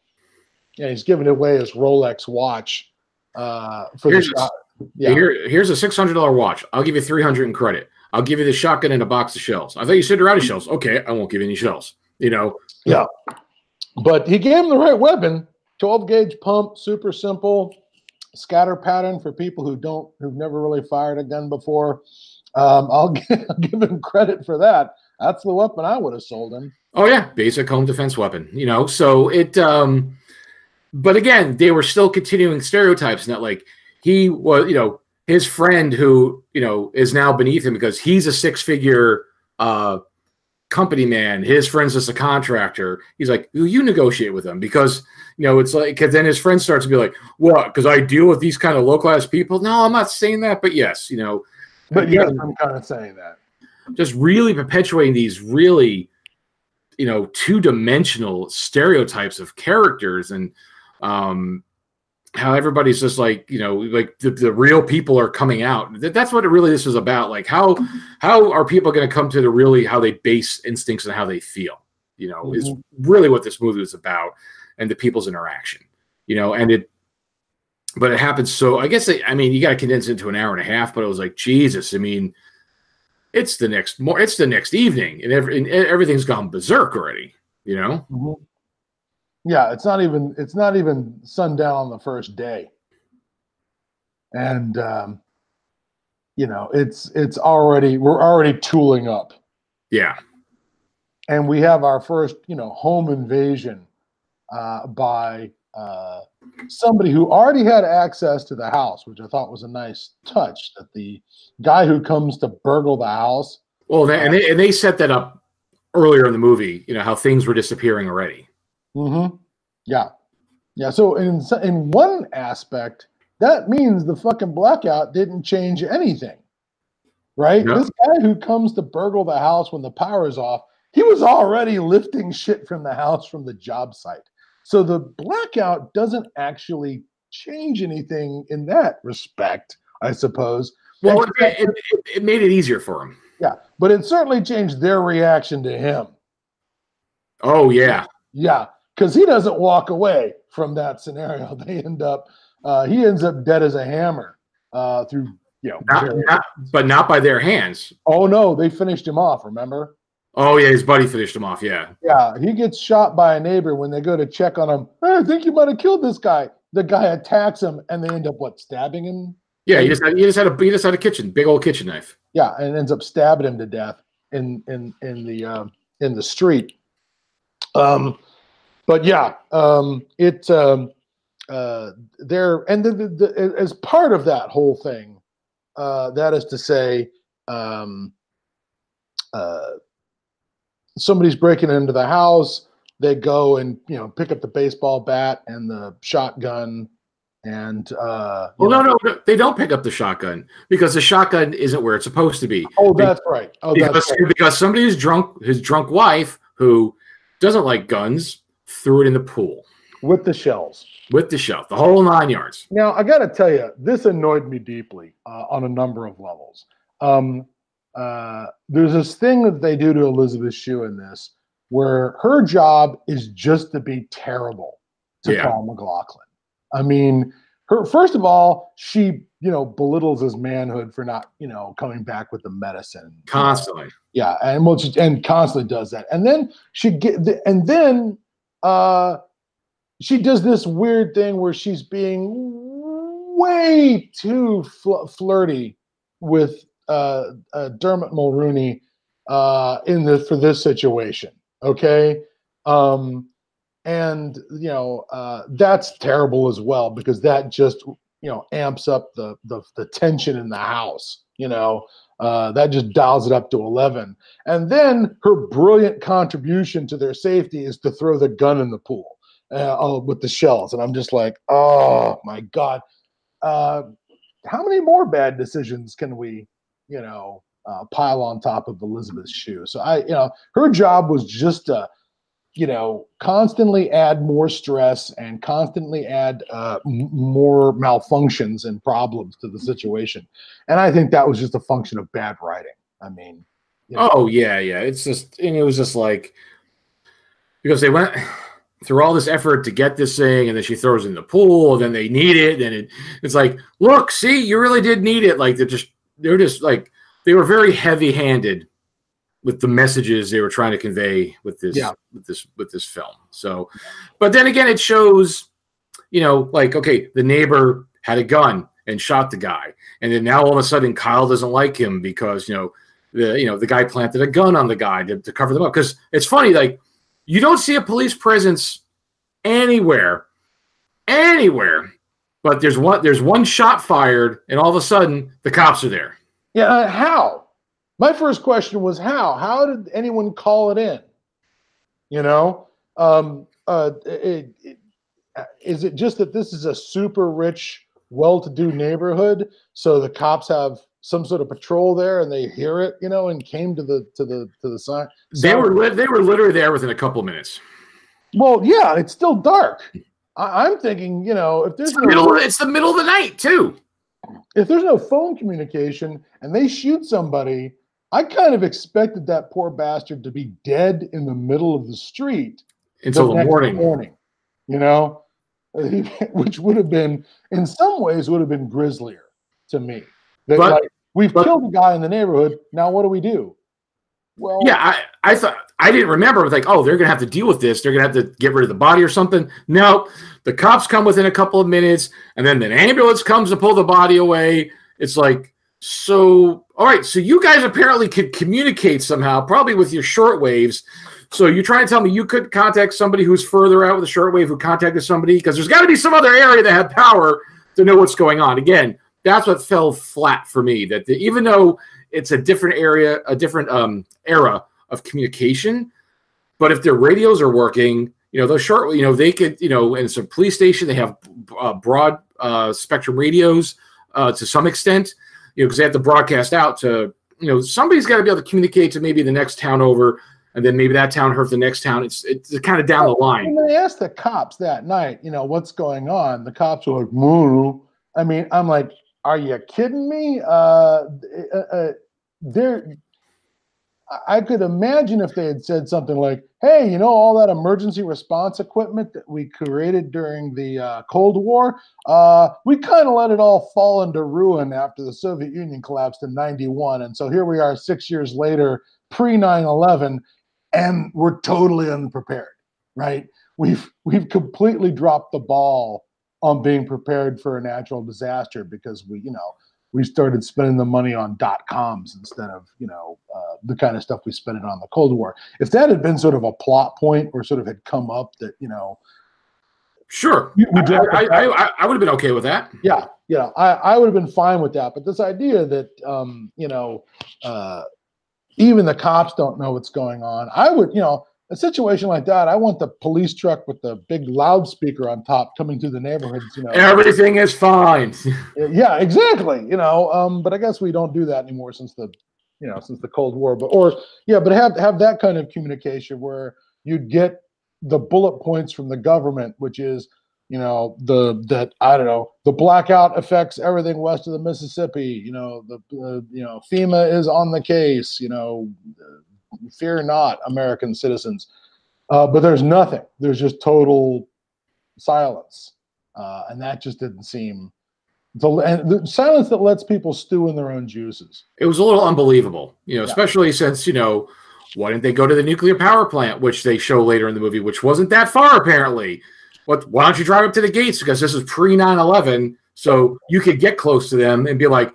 yeah, he's giving away his Rolex watch uh, for here's the shot. Yeah. Here, here's a six hundred dollar watch. I'll give you three hundred in credit. I'll give you the shotgun and a box of shells. I thought you said you're out of shells. Okay, I won't give you any shells. You know. Yeah, but he gave him the right weapon. 12 gauge pump, super simple. scatter pattern for people who don't who've never really fired a gun before. Um, I'll, give, (laughs) I'll give him credit for that. That's the weapon I would have sold him. Oh yeah, basic home defense weapon. You know, so it. um But again, they were still continuing stereotypes. Not like he was, you know, his friend who you know is now beneath him because he's a six-figure uh company man. His friend's just a contractor. He's like, you negotiate with him because you know it's like. Cause then his friend starts to be like, what? Because I deal with these kind of low class people. No, I'm not saying that, but yes, you know. But yes, I'm kind of saying that. Just really perpetuating these really, you know, two dimensional stereotypes of characters and um how everybody's just like you know like the, the real people are coming out that's what it really this is about like how how are people going to come to the really how they base instincts and how they feel you know mm-hmm. is really what this movie is about and the people's interaction you know and it but it happens so i guess i mean you got to condense it into an hour and a half but it was like jesus i mean it's the next more it's the next evening and, every, and everything's gone berserk already you know mm-hmm. Yeah, it's not even it's not even sundown on the first day, and um, you know it's it's already we're already tooling up. Yeah, and we have our first you know home invasion uh, by uh, somebody who already had access to the house, which I thought was a nice touch. That the guy who comes to burgle the house. Well, they, and they and they set that up earlier in the movie. You know how things were disappearing already. Mm-hmm. Yeah. Yeah. So in in one aspect, that means the fucking blackout didn't change anything. Right? This guy who comes to burgle the house when the power is off, he was already lifting shit from the house from the job site. So the blackout doesn't actually change anything in that respect, I suppose. Well, it, it, it, made it easier for him. Yeah, but it certainly changed their reaction to him. Oh yeah, yeah because he doesn't walk away from that scenario. (laughs) They end up, uh, he ends up dead as a hammer uh, through, you know, not, not, but not by their hands. Oh no, they finished him off. Remember? Oh yeah, his buddy finished him off. Yeah. Yeah, he gets shot by a neighbor when they go to check on him. Hey, I think you might have killed this guy. The guy attacks him, and they end up what stabbing him. Yeah, he just had, he just had a he just had a kitchen, big old kitchen knife. Yeah, and ends up stabbing him to death in in in the uh, in the street. Um, but yeah, um, it um, uh, there and the, the, the, as part of that whole thing, uh, that is to say, um, uh, somebody's breaking into the house. They go and you know pick up the baseball bat and the shotgun, and uh, well, no, no, no, they don't pick up the shotgun because the shotgun isn't where it's supposed to be. Oh, that's right. Oh, because, that's right. because somebody's drunk, his drunk wife who doesn't like guns threw it in the pool with the shells. With the shells, the whole nine yards. Now, I got to tell you, this annoyed me deeply uh, on a number of levels. Um, uh, there's this thing that they do to Elisabeth Shue in this, where her job is just to be terrible to yeah. Paul MacLachlan. I mean, her first of all, she you know belittles his manhood for not you know coming back with the medicine constantly. Yeah, and well, and constantly does that, and then she get and then uh, she does this weird thing where she's being way too fl- flirty with uh, uh, Dermot Mulroney uh, in the for this situation. Okay, um, and you know uh, that's terrible as well because that just you know amps up the the, the tension in the house. You know, uh, that just dials it up to 11. And then her brilliant contribution to their safety is to throw the gun in the pool uh, oh, with the shells. And I'm just like, oh my God. Uh, how many more bad decisions can we, you know, uh, pile on top of Elisabeth Shue? So I, you know, her job was just to you know, constantly add more stress and constantly add uh, m- more malfunctions and problems to the situation. And I think that was just a function of bad writing. I mean, you know. oh yeah, yeah. It's just, and it was just like because they went through all this effort to get this thing, and then she throws in the pool, and then they need it, and it, it's like, look, see, you really did need it. Like they're just, they're just like they were very heavy-handed with the messages they were trying to convey with this yeah. with this with this film. So, but then again, it shows, you know, like okay, the neighbor had a gun and shot the guy, and then now all of a sudden Kyle doesn't like him because you know the you know the guy planted a gun on the guy to, to cover them up. Because it's funny, like you don't see a police presence anywhere, anywhere, but there's one there's one shot fired, and all of a sudden the cops are there. Yeah, uh, how? My first question was how? How did anyone call it in? You know, um, uh, it, it, is it just that this is a super rich, well-to-do neighborhood, so the cops have some sort of patrol there and they hear it, you know, and came to the to the to the sign? They were li- they were literally there within a couple minutes. Well, yeah, it's still dark. I, am thinking, you know, if there's it's the, no, middle it's the middle of the night too. If there's no phone communication and they shoot somebody, I kind of expected that poor bastard to be dead in the middle of the street until the, the morning. Morning, you know, (laughs) which would have been, in some ways, would have been grislier to me. That but, like, we've but, killed a guy in the neighborhood. Now what do we do? Well, yeah, I, I thought I didn't remember. I was like, oh, they're gonna have to deal with this. They're gonna have to get rid of the body or something. No, the cops come within a couple of minutes, and then an ambulance comes to pull the body away. It's like, so all right, so you guys apparently could communicate somehow, probably with your shortwaves. So you're trying to tell me you could contact somebody who's further out with a shortwave who contacted somebody because there's got to be some other area that had power to know what's going on. Again, that's what fell flat for me. That the, even though it's a different area, a different um, era of communication, but if their radios are working, you know those short, you know they could, you know, and it's a police station. They have uh, broad uh, spectrum radios uh, to some extent, you know, because they have to broadcast out to, you know, somebody's got to be able to communicate to maybe the next town over and then maybe that town hurt the next town. It's it's kind of down the line. When they asked the cops that night, you know, what's going on, the cops were like, Moo. I mean, I'm like, are you kidding me? Uh, uh, uh, there, I could imagine if they had said something like, "Hey, you know, all that emergency response equipment that we created during the uh, Cold War, uh, we kind of let it all fall into ruin after the Soviet Union collapsed in '91, and so here we are, six years later, pre 9/11, and we're totally unprepared, right? We've we've completely dropped the ball on being prepared for a natural disaster because we, you know, we started spending the money on dot coms instead of you know uh, the kind of stuff we spent it on the Cold War. If that had been sort of a plot point or sort of had come up that you know, sure, I, I, I, I, would have been okay with that. Yeah, yeah, I, I would have been fine with that. But this idea that um, you know, uh, even the cops don't know what's going on. I would, you know, a situation like that, I want the police truck with the big loudspeaker on top coming through the neighborhoods. You know, everything is fine. (laughs) yeah, exactly. You know, um, but I guess we don't do that anymore since the, you know, since the Cold War. But or yeah, but have have that kind of communication where you'd get the bullet points from the government, which is you know the that I don't know the blackout affects everything west of the Mississippi. You know the uh, you know FEMA is on the case. You know, fear not, American citizens. Uh, but there's nothing. There's just total silence, uh, and that just didn't seem the and the silence that lets people stew in their own juices. It was a little unbelievable, you know, yeah. especially since you know why didn't they go to the nuclear power plant, which they show later in the movie, which wasn't that far apparently. What why don't you drive up to the gates? Because this is pre 9-11 so you could get close to them and be like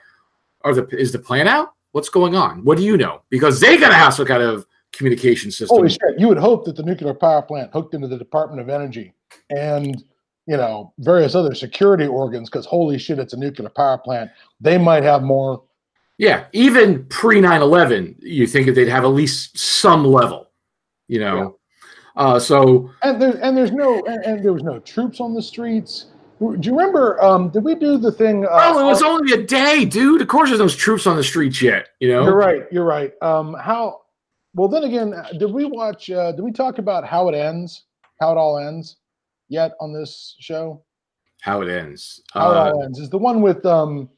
are the is the plan out? What's going on? What do you know? Because they gotta have some kind of communication system. Holy shit you would hope that the nuclear power plant hooked into the department of energy and you know various other security organs because holy shit it's a nuclear power plant they might have more yeah even pre 9-11 you think that they'd have at least some level you know uh, so and there's and there's no and, and, there was no troops on the streets. Do you remember? Um, did we do the thing? Uh, oh, it was only a day, dude. Of course, there's no troops on the streets yet. You know. You're right. You're right. Um, how? Well, then again, did we watch? Uh, did we talk about how it ends? How it all ends? Yet on this show? How it ends? How it all uh, ends is the one with um,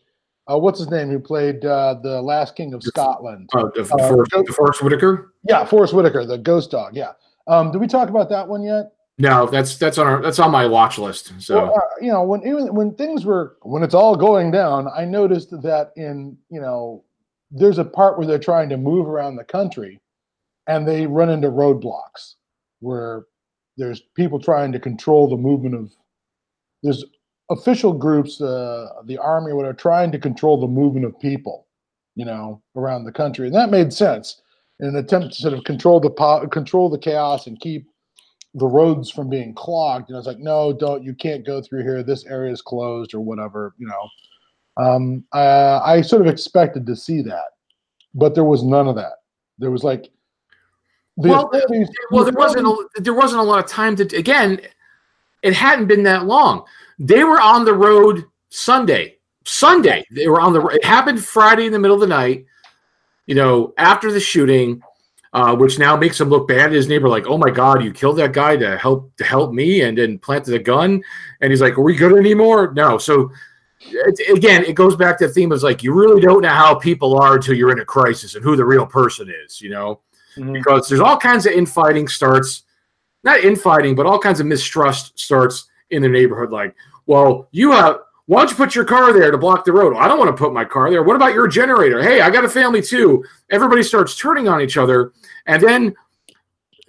uh, what's his name? Who played uh, the last king of Scotland? Oh, uh, Forest, Forest Whitaker. Yeah, Forest Whitaker, the ghost dog. Yeah. Um, did we talk about that one yet? No, that's that's on our that's on my watch list. So well, uh, you know, when even when things were when it's all going down, I noticed that in you know there's a part where they're trying to move around the country, and they run into roadblocks where there's people trying to control the movement of there's official groups, uh, the army, what are trying to control the movement of people, you know, around the country, and that made sense in an attempt to sort of control the po- control the chaos and keep the roads from being clogged. And know, it's like, no, don't, you can't go through here. This area is closed or whatever. You know, um, I, I sort of expected to see that, but there was none of that. There was like, Well, authorities- well, there wasn't a, there wasn't a lot of time to again. It hadn't been that long. They were on the road Sunday. Sunday they were on the. It happened Friday in the middle of the night. You know, after the shooting, uh, which now makes him look bad. His neighbor like, "Oh my God, you killed that guy to help to help me," and then planted a gun. And he's like, "Are we good anymore?" No. So it, again, it goes back to the theme of like you really don't know how people are until you're in a crisis and who the real person is. You know Mhm. because there's all kinds of infighting starts, not infighting, but all kinds of mistrust starts in the neighborhood. Like, well, you have. Why don't you put your car there to block the road? I don't want to put my car there. What about your generator? Hey, I got a family too. Everybody starts turning on each other, and then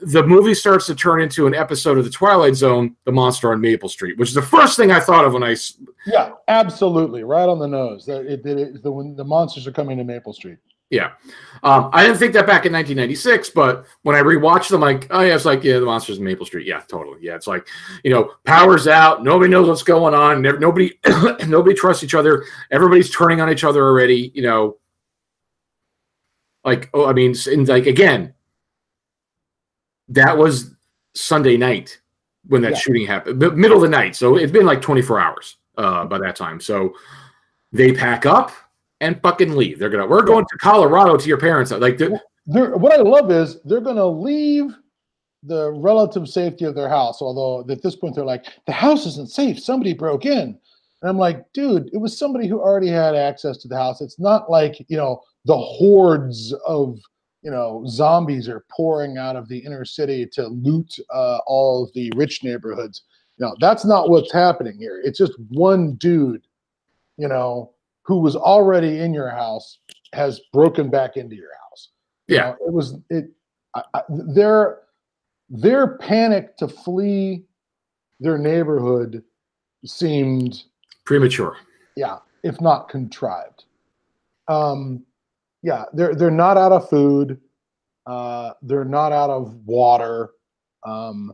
the movie starts to turn into an episode of the Twilight Zone, The Monster on Maple Street, which is the first thing I thought of when I. Yeah, absolutely, right on the nose. That it, it, it- the when the monsters are coming to Maple Street. Yeah, um, I didn't think that back in 1996, but when I rewatched them, like, oh yeah, it's like yeah, the monsters in Maple Street. Yeah, totally. Yeah, it's like you know, powers out. Nobody knows what's going on. Nobody, (clears throat) nobody trusts each other. Everybody's turning on each other already. You know, like oh, I mean, like again, that was Sunday night when that Yeah. shooting happened, the middle of the night. So it's been like 24 hours uh, by that time. So they pack up and fucking leave. They're gonna we're going to Colorado to your parents. Like the, They're, what I love is they're to leave the relative safety of their house. Although at this point they're like, the house isn't safe. Somebody broke in. And I'm like, dude, it was somebody who already had access to the house. It's not like, you know, the hordes of, you know, zombies are pouring out of the inner city to loot uh, all of the rich neighborhoods. No, that's not what's happening here. It's just one dude, you know, who was already in your house has broken back into your house. You Yeah. know, it was it. I, I, their their panic to flee their neighborhood seemed, premature. yeah, if not contrived. Um, yeah, they're they're not out of food. Uh, they're not out of water. Um,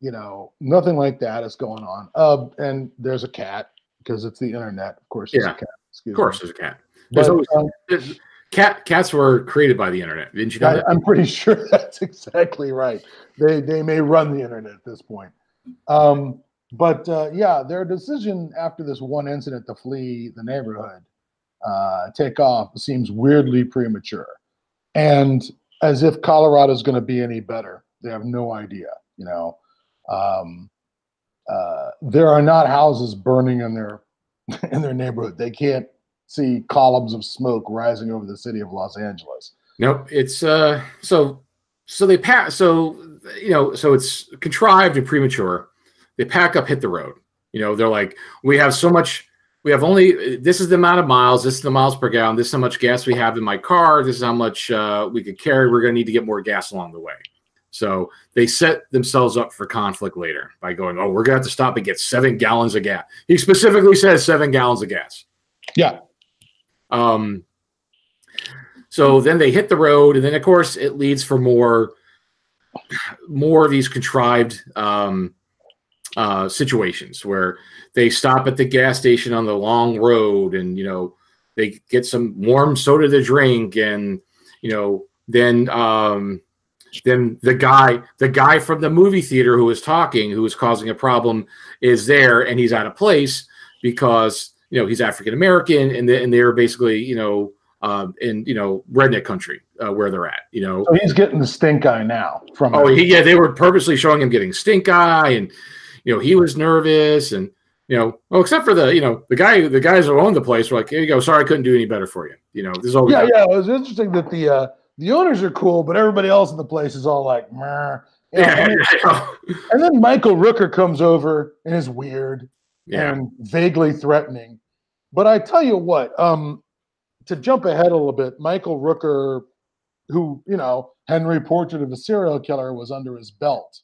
you know, nothing like that is going on. Uh, and there's a cat because it's the internet. Of course, Yeah. A cat. Excuse Of course, me. there's a cat. There's But, always um, there's- cat. Cats were created by the internet. Didn't you know I, that? I'm pretty (laughs) sure that's exactly right. They they may run the internet at this point. Um, but uh, yeah, their decision after this one incident to flee the neighborhood, uh, take off, seems weirdly premature, and as if Colorado's going to be any better. They have no idea. You know, um, uh, there are not houses burning in their (laughs) in their neighborhood. They can't see columns of smoke rising over the city of Los Angeles. Nope. It's uh. So so they pack. So you know. So it's contrived and premature. They pack up, hit the road. You know. They're like, we have so much. We have only this is the amount of miles. This is the miles per gallon. This is how much gas we have in my car. This is how much uh, we could carry. We're going to need to get more gas along the way. So they set themselves up for conflict later by going, oh, we're going to have to stop and get seven gallons of gas. He specifically says seven gallons of gas. Yeah. Um, so then they hit the road, and then of course it leads for more, more of these contrived um, uh, situations where they stop at the gas station on the long road, and you know they get some warm soda to drink, and you know then um, then the guy the guy from the movie theater who was talking, who was causing a problem, is there, and he's out of place because you know he's African American, and they, and they're basically you know um, in you know redneck country uh, where they're at. You know, So he's getting the stink eye now from oh he, yeah, they were purposely showing him getting stink eye, and you know he was nervous, and you know, well, except for the you know the guy the guys who owned the place were like, here you go, sorry I couldn't do any better for you. You know, this is all yeah, got. yeah. It was interesting that the uh, the owners are cool, but everybody else in the place is all like, Meh. (laughs) You know, Yeah, and, then, and then Michael Rooker comes over and is weird yeah, and vaguely threatening. But I tell you what, um, to jump ahead a little bit, Michael Rooker, who you know, Henry Portrait of a Serial Killer was under his belt.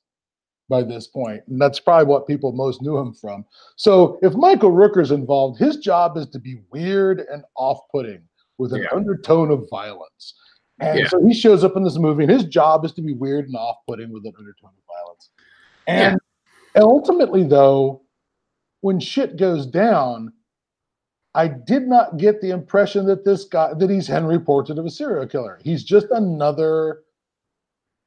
by this point, and that's probably what people most knew him from. So if Michael Rooker's involved, his job is to be weird and off-putting with an Yeah. undertone of violence. And Yeah. so he shows up in this movie, and his job is to be weird and off-putting with an undertone of violence. And, and ultimately, though, when shit goes down, I did not get the impression that this guy that he's Henry Portrait of a serial killer. He's just another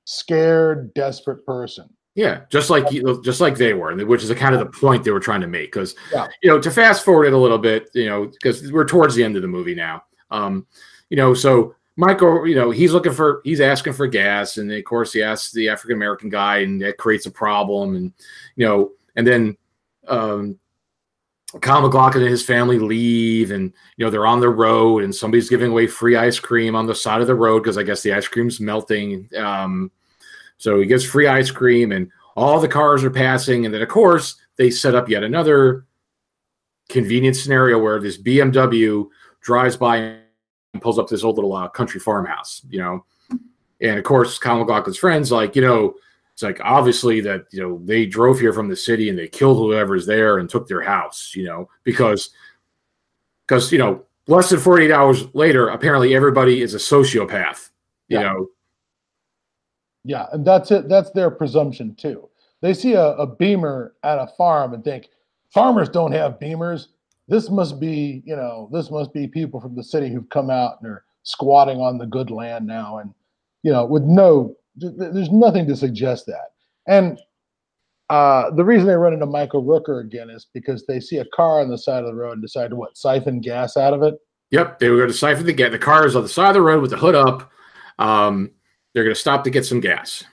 scared, desperate person. Yeah, just like just like they were, which is a kind of the point they were trying to make. Because Yeah. you know, to fast forward it a little bit, you know, because we're towards the end of the movie now. Um, you know, so Michael, you know, he's looking for, he's asking for gas, and of course he asks the African American guy, and that creates a problem, and you know, and then um, Kyle MacLachlan and his family leave, and you know they're on the road, and somebody's giving away free ice cream on the side of the road because I guess the ice cream's melting. Um, so he gets free ice cream, and all the cars are passing, and then of course they set up yet another convenient scenario where this BMW drives by pulls up this old little uh, country farmhouse, you know, and of course Kyle MacLachlan's friends like you know. It's like obviously that you know they drove here from the city and they killed whoever's there and took their house, you know, because because you know less than 48 hours later, apparently everybody is a sociopath, you Yeah. know. Yeah, and that's it. That's their presumption too. They see a, a beamer at a farm and think farmers don't have beamers. This must be, you know, this must be people from the city who've come out and are squatting on the good land now, and you know, with no, th- th- there's nothing to suggest that. And uh, the reason they run into Michael Rooker again is because they see a car on the side of the road and decide to what siphon gas out of it. Yep, they were going to siphon the gas. The car is on the side of the road with the hood up. Um, they're going to stop to get some gas.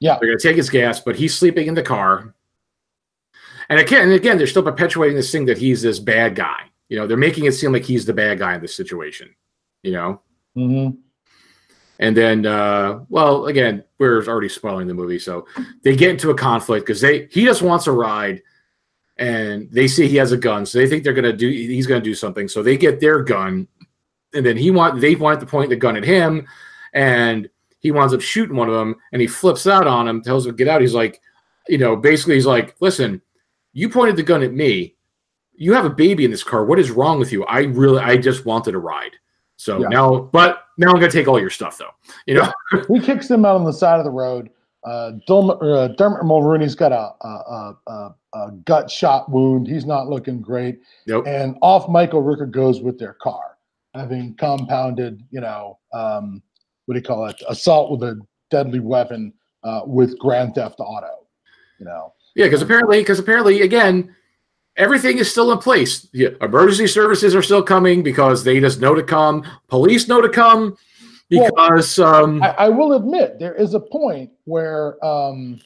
Yeah. They're going to take his gas, but he's sleeping in the car. And again, and again, they're still perpetuating this thing that he's this bad guy. You know, they're making it seem like he's the bad guy in this situation. You know, Mm-hmm. and then, uh, well, again, we're already spoiling the movie, so they get into a conflict because they he just wants a ride, and they see he has a gun, so they think they're gonna do he's gonna do something, so they get their gun, and then he want they want to point the gun at him, and he winds up shooting one of them, and he flips out on him, tells him to get out. He's like, you know, basically he's like, listen, you pointed the gun at me. You have a baby in this car. What is wrong with you? I really, I just wanted a ride. So Yeah. now, but now I'm gonna take all your stuff though. You know, (laughs) he kicks them out on the side of the road. Uh, Dermot, uh, Dermot Mulroney's got a, a, a, a, a gut shot wound. He's not looking great. Nope. And off Michael Rooker goes with their car, having compounded, you know, um, what do you call it? Assault with a deadly weapon uh, with Grand Theft Auto. You know, Yeah, because apparently, because apparently, again, everything is still in place. Yeah, emergency services are still coming because they just know to come. Police know to come Well, because um, I, I will admit there is a point where, um,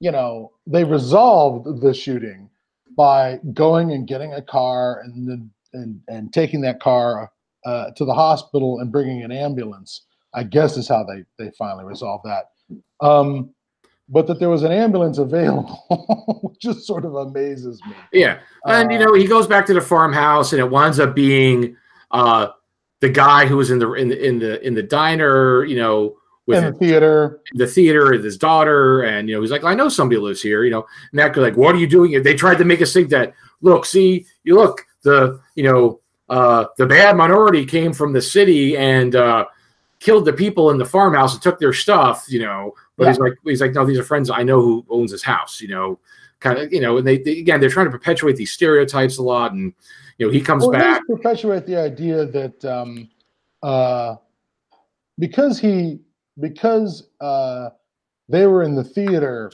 you know, they resolved the shooting by going and getting a car and then and and taking that car uh, to the hospital and bringing an ambulance. I guess is how they they finally resolved that. Um, but that there was an ambulance available, (laughs) which just sort of amazes me. yeah, and you Uh, know he goes back to the farmhouse, and it winds up being uh, the guy who was in the in the in the in the diner, you know, with in the theater. the theater with his daughter, and you know he's like, I know somebody lives here, you know, and that like, what are you doing? They tried to make us think that look, see, you look, the you know, uh, the bad minority came from the city and uh, killed the people in the farmhouse and took their stuff, you know. But he's like, he's like, no, these are friends I know who owns this house, you know, kind of, you know, and they, they again they're trying to perpetuate these stereotypes a lot, and you know he comes well, back, perpetuate the idea that um, uh, because he because uh, they were in the theater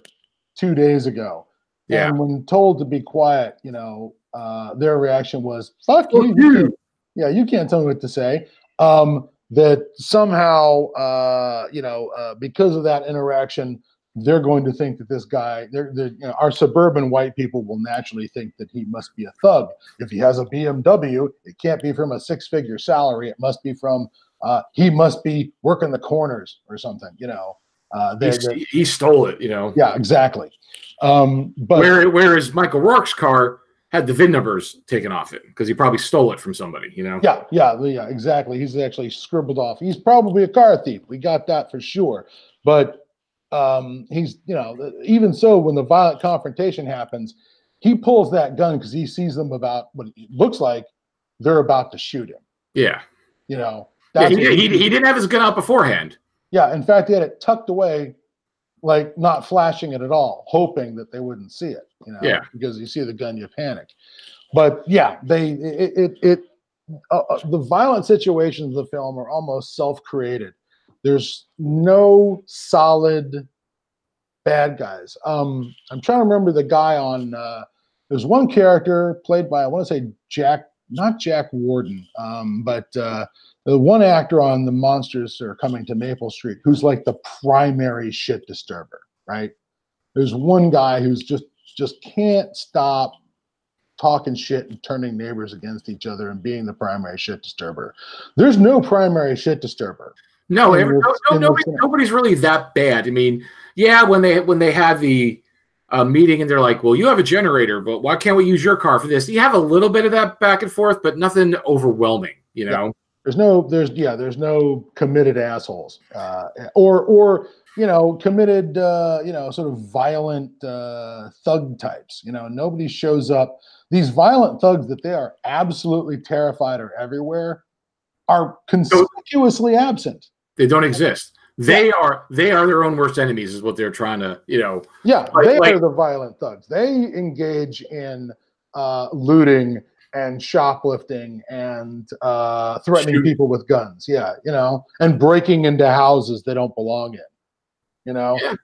two days ago, yeah, and when told to be quiet, you know, uh, their reaction was "fuck you." You you. yeah, you can't tell me what to say. Um, that somehow, uh, you know, uh, because of that interaction, they're going to think that this guy, they're, they're, you know, our suburban white people will naturally think that he must be a thug. If he has a BMW, it can't be from a six-figure salary. It must be from uh, he must be working the corners or something. You know, uh, they're, they're- he, stole it, you know. yeah, exactly. Um, but Where, whereas Michael Rooker's car had the VIN numbers taken off it because he probably stole it from somebody, you know. Yeah, yeah, yeah, exactly. He's actually scribbled off. He's probably a car thief. We got that for sure. But um, he's you know even so when the violent confrontation happens, he pulls that gun because he sees them about what it looks like they're about to shoot him. Yeah. You know. Yeah, he, he, he didn't have his gun out beforehand. Yeah, in fact, he had it tucked away, like not flashing it at all, hoping that they wouldn't see it. You know, Yeah. because you see the gun, you panic. But yeah, they it it, it uh, uh, the violent situations of the film are almost self-created. There's no solid bad guys. Um, I'm trying to remember the guy on. Uh, there's one character played by I want to say Jack, not Jack Warden, um, but uh, the one actor on the Monsters Are Coming to Maple Street who's like the primary shit disturber, right? There's one guy who's just just can't stop talking shit and turning neighbors against each other and being the primary shit disturber. There's no primary shit disturber. No, every, no, no nobody, nobody's really that bad. I mean, yeah, when they when they had the uh, meeting and they're like, "Well, you have a generator, but why can't we use your car for this?" You have a little bit of that back and forth, but nothing overwhelming. You know? There's no, there's yeah, there's no committed assholes, uh, or or you know, committed, uh, you know, sort of violent uh, thug types. You know, nobody shows up. These violent thugs that they are absolutely terrified are everywhere, are conspicuously absent. They don't exist. They are they are their own worst enemies, is what they're trying to. You know? Yeah, Like- they like- are the violent thugs. They engage in uh, looting and shoplifting and uh, threatening Shooting. people with guns. Yeah, you know, and breaking into houses they don't belong in. You know, Yeah.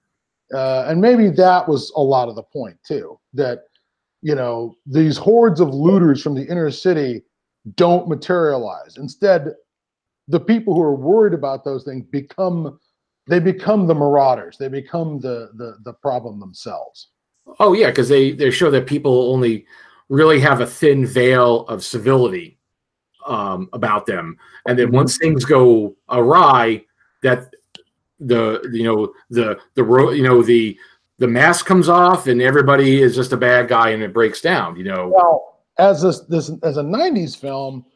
uh, and maybe that was a lot of the point too. That you know these hordes of looters from the inner city don't materialize. Instead, the people who are worried about those things become they become the marauders. They become the the the problem themselves. Oh yeah, because they they show that people only really have a thin veil of civility um, about them, and then once things go awry, that the you know the the ro- you know the the mask comes off and everybody is just a bad guy and it breaks down. You know, Well, as this this as a '90s film,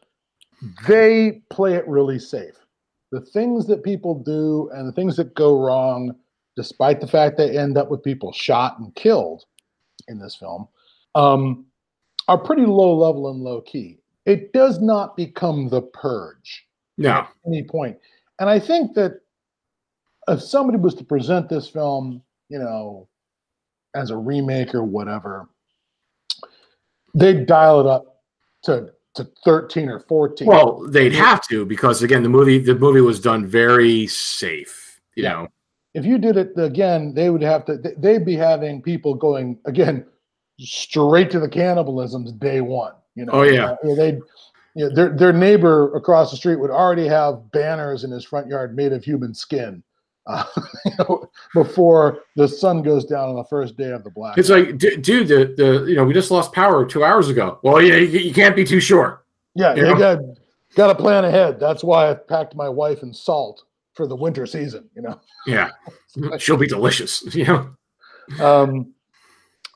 they play it really safe. The things that people do and the things that go wrong, despite the fact they end up with people shot and killed in this film, um, are pretty low level and low key. It does not become the purge. no, at any point. And I think that if somebody was to present this film, you know, as a remake or whatever, they'd dial it up to to 13 or 14. well they'd have to because again the movie the movie was done very safe. You Yeah. know, if you did it again, they would have to they- they'd be having people going again straight to the cannibalisms day one. You know, Oh, yeah. Uh, they'd you know, their their neighbor across the street would already have banners in his front yard made of human skin. Uh, (laughs) you know, before the sun goes down on the first day of the black. it's like, du- dude, the the you know we just lost power two hours ago. Well, yeah, you, you can't be too sure. yeah, you they know? got got to plan ahead. That's why I packed my wife in salt for the winter season. You know. Yeah, (laughs) she'll be delicious. (laughs) You know. Um,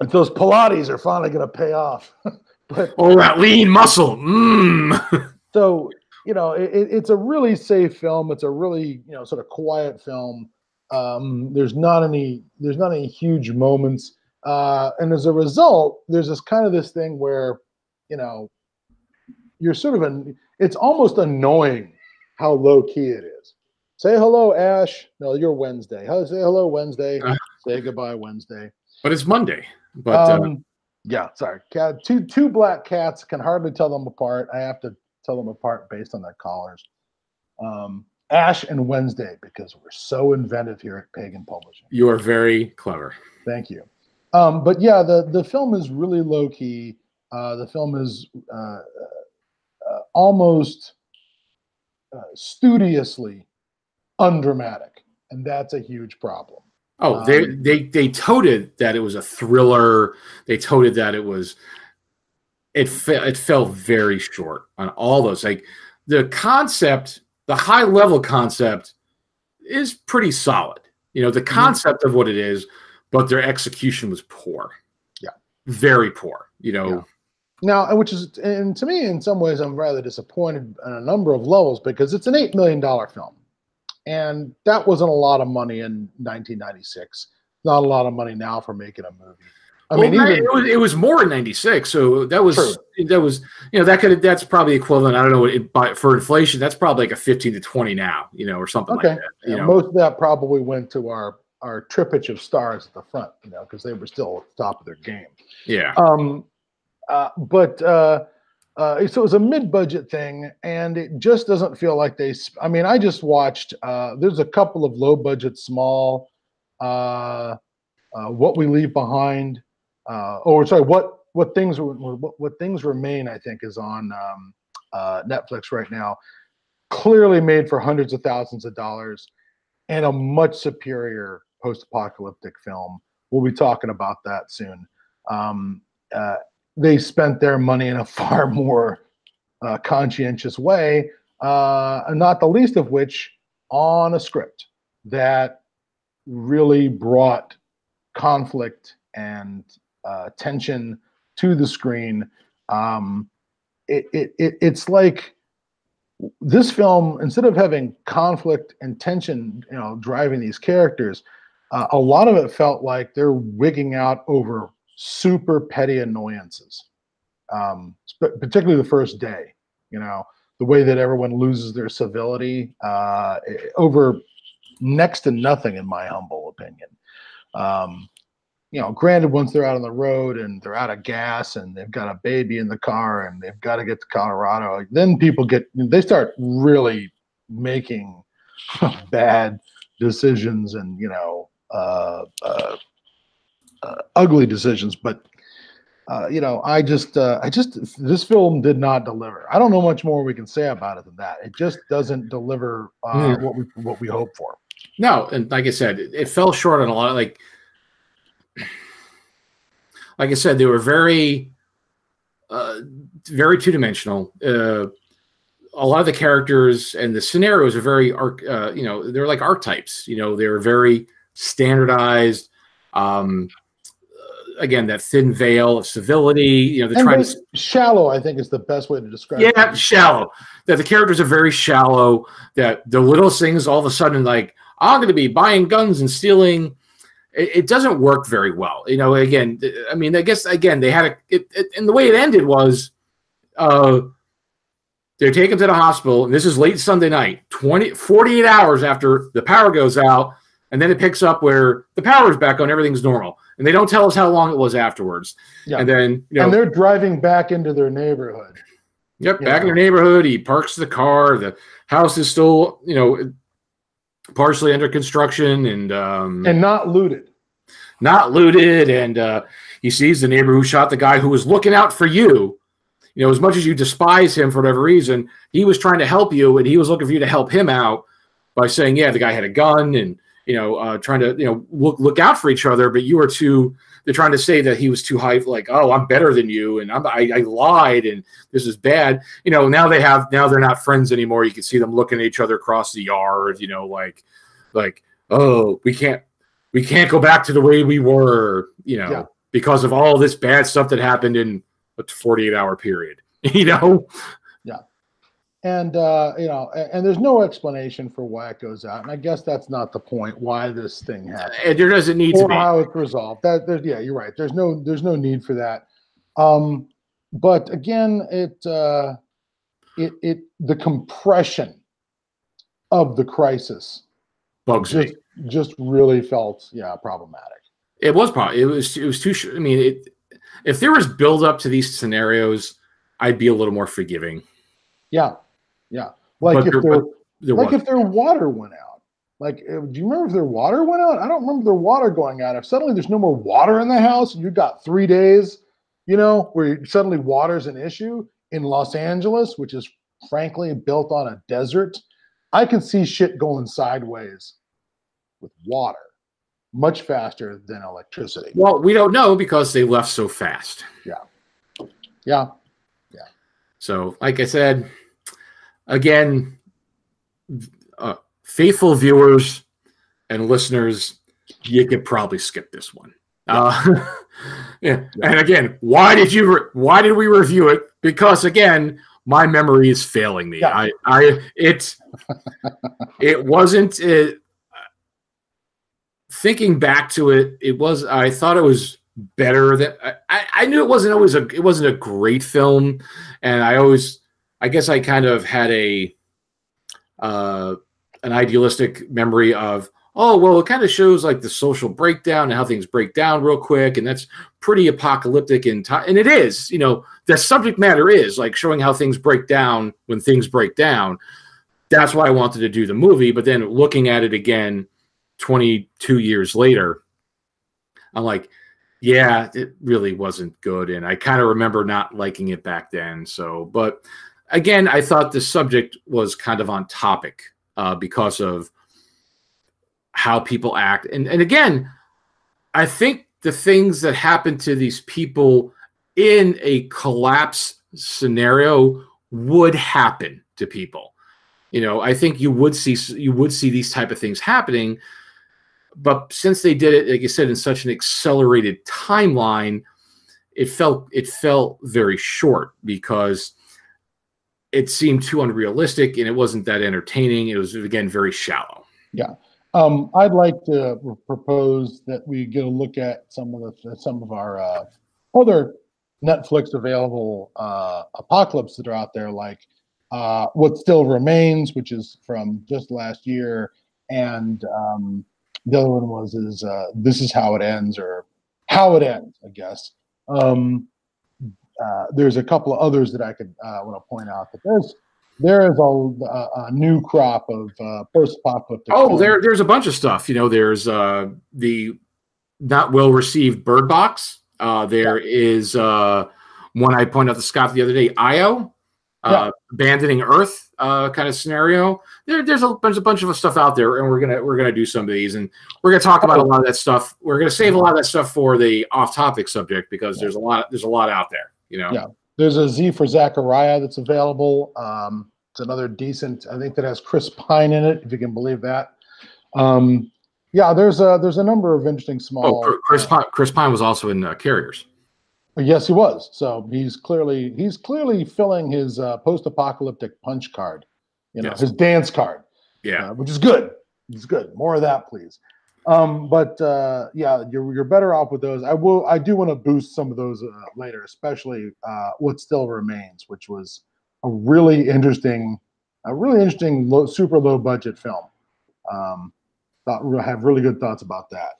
if those Pilates are finally going to pay off. (laughs) but Oh, that lean muscle. Mmm. (laughs) so you know, it, it- it's a really safe film. It's a really you know sort of quiet film. Um, there's not any there's not any huge moments, uh, and as a result, there's this kind of this thing where you know you're sort of an it's almost annoying how low key it is. Say hello, Ash. No, you're Wednesday. Hello, say hello, Wednesday. Uh. say goodbye, Wednesday. But it's Monday. But uh, um, yeah, sorry. Cat, two two black cats can hardly tell them apart. I have to tell them apart based on their collars. Um, Ash and Wednesday because we're so inventive here at Pagan Publishing. you are very clever. Thank you. Um, but yeah, the the film is really low key. Uh, the film is uh, uh, uh, almost uh, studiously undramatic, and that's a huge problem. Oh, they Um, they they toted that it was a thriller. They toted that it was. It fe- it fell very short on all those. Like the concept, the high level concept, is pretty solid. You know the concept of what it is, but their execution was poor. Yeah. very poor. You know. Yeah. Now, which is, and to me, in some ways, I'm rather disappointed on a number of levels because it's an eight million dollar film, and that wasn't a lot of money in 1996. Not a lot of money now for making a movie. I well, mean, even it was, it was more in '96, so that was True. that was you know that could that's probably equivalent. I don't know what it, by, for inflation. That's probably like a 15 to 20 now, you know, or something Okay. like that. You Yeah, know, most of that probably went to our our trippage of stars at the front, you know, because they were still at the top of their game. yeah. Um, uh, but uh, uh, so it was a mid-budget thing, and it just doesn't feel like they. Sp- I mean, I just watched. Uh, there's a couple of low-budget, small. Uh, uh, what we leave behind. Uh, oh, sorry. What what things what, what things remain? I think is on um, uh, Netflix right now. Clearly made for hundreds of thousands of dollars, and a much superior post-apocalyptic film. We'll be talking about that soon. Um, they spent their money in a (laughs) far more uh, conscientious way, uh, not the least of which on a script that really brought conflict and uh, tension to the screen. Um, it, it, it, it's like this film, instead of having conflict and tension, you know, driving these characters, uh, a lot of it felt like they're wigging out over super petty annoyances. Um, particularly the first day, you know, the way that everyone loses their civility uh, eh, over next to nothing, in my humble opinion. Um, you know, granted, once they're out on the road and they're out of gas and they've got a baby in the car and they've got to get to Colorado, then people get they start really making (laughs) bad decisions and you know uh, uh, uh, ugly decisions. But uh, you know, I just uh, I just this film did not deliver. I don't know much more we can say about it than that. It just doesn't deliver uh, Hmm. what we what we hope for. No, and like I said, it, it fell short on a lot. Of, like, like I said, they were very, uh, very two dimensional. Uh, a lot of the characters and the scenarios are very, arch- uh, you know, they're like archetypes. You know, they're very standardized. Um, again, that thin veil of civility. You know, they're And trying to shallow, I think, is the best way to describe it. yeah, shallow. That the characters are very shallow. That the little things all of a sudden like I'm going to be buying guns and stealing. It, it doesn't work very well. You know, again, I mean, I guess again they had a it, it, and the way it ended was, uh, they're taken to the hospital and this is late Sunday night, 20, 48 hours after the power goes out, and then it picks up where the power's back on, everything's normal, and they don't tell us how long it was afterwards. Yeah. And then you know, and they're driving back into their neighborhood. Yep, back in their neighborhood. He parks the car. The house is still, you know, partially under construction and, um, and not looted. not looted. And uh, he sees the neighbor who shot the guy who was looking out for you. You know, as much as you despise him for whatever reason, he was trying to help you, and he was looking for you to help him out by saying, "Yeah, the guy had a gun," and you know, uh, trying to you know look look out for each other. But you were too. They're trying to say that he was too high, like, "Oh, I'm better than you," and I'm, I, I lied, and this is bad. You know, now they have now they're not friends anymore. You can see them looking at each other across the yard. You know, like, like, oh, we can't we can't go back to the way we were. You know Yeah. because of all this bad stuff that happened in a 48 hour period. (laughs) You know, And uh, you know, and, and there's no explanation for why it goes out. And I guess that's not the point why this thing happened. and there doesn't need to be. how it's resolved. That there's yeah, you're right. There's no there's no need for that. Um, but again, it uh, it it the compression of the crisis bugs me. just just really felt yeah problematic. It was probably it was it was too. sh- I mean, it if there was build up to these scenarios, I'd be a little more forgiving. Yeah, yeah. Like But if there- their like if their water went out. Like, uh, do you remember if their water went out? I don't remember their water going out. If suddenly there's no more water in the house, and you got three days, you know, where suddenly water's an issue in Los Angeles, which is frankly built on a desert, I can see shit going sideways with water much faster than electricity. well, we don't know because they left so fast. Yeah. Yeah. Yeah, So, like I said, again, uh, faithful viewers and listeners, you could probably skip this one. Uh, (laughs) yeah. And again, why did you? Re- why did we review it? Because again, my memory is failing me. Yeah. I, I, it, it wasn't. It, thinking back to it, it was. I thought it was better than I, I knew it wasn't always a. It wasn't a great film, and I always, I guess, I kind of had a, uh, an idealistic memory of. Oh well, it kind of shows like the social breakdown and how things break down real quick, and that's pretty apocalyptic in time. And it is, you know, the subject matter is like showing how things break down when things break down. That's why I wanted to do the movie. But then looking at it again 22 years later, I'm like, yeah, it really wasn't good. And I kind of remember not liking it back then. So, but again, I thought the subject was kind of on topic uh, because of how people act. And, and again, I think the things that happen to these people in a collapse scenario would happen to people. You know, I think you would see you would see these type of things happening, but since they did it, like you said, in such an accelerated timeline, it felt it felt very short because it seemed too unrealistic and it wasn't that entertaining. It was again very shallow. Yeah. Um, I'd like to propose that we get a look at some of the some of our uh, other Netflix available uh, apocalypse that are out there, like uh, "What Still Remains," which is from just last year, and um, the other one was is uh, "This Is How It Ends" or "How It Ends," I guess. Um, uh, there's a couple of others that I could uh, want to point out, but there's there is a, a, a new crop of uh, post-apocalyptic. Oh, there, there's a bunch of stuff. You know, there's uh, the not well received Bird Box. Uh, there yeah. is uh, one I pointed out to Scott the other day, Io, uh, yeah. abandoning Earth uh, kind of scenario. There, there's a bunch, a bunch of stuff out there, and we're gonna we're gonna do some of these, and we're gonna talk about a lot of that stuff. We're gonna save a lot of that stuff for the off-topic subject because yeah. there's a lot there's a lot out there. You know. Yeah. There's a Z for Zachariah that's available. Um, it's another decent. I think that has Chris Pine in it, if you can believe that. Um, yeah, there's a there's a number of interesting small. Oh, Chris Pine, Chris Pine was also in uh, Carriers. Yes, he was. So he's clearly he's clearly filling his uh, post-apocalyptic punch card, you know, yes. his dance card. Yeah, uh, which is good. It's good. More of that, please. Um, but uh, yeah, you're you're better off with those. I will. I do want to boost some of those uh, later, especially uh, what still remains, which was a really interesting, a really interesting, low, super low budget film. Um, thought have really good thoughts about that.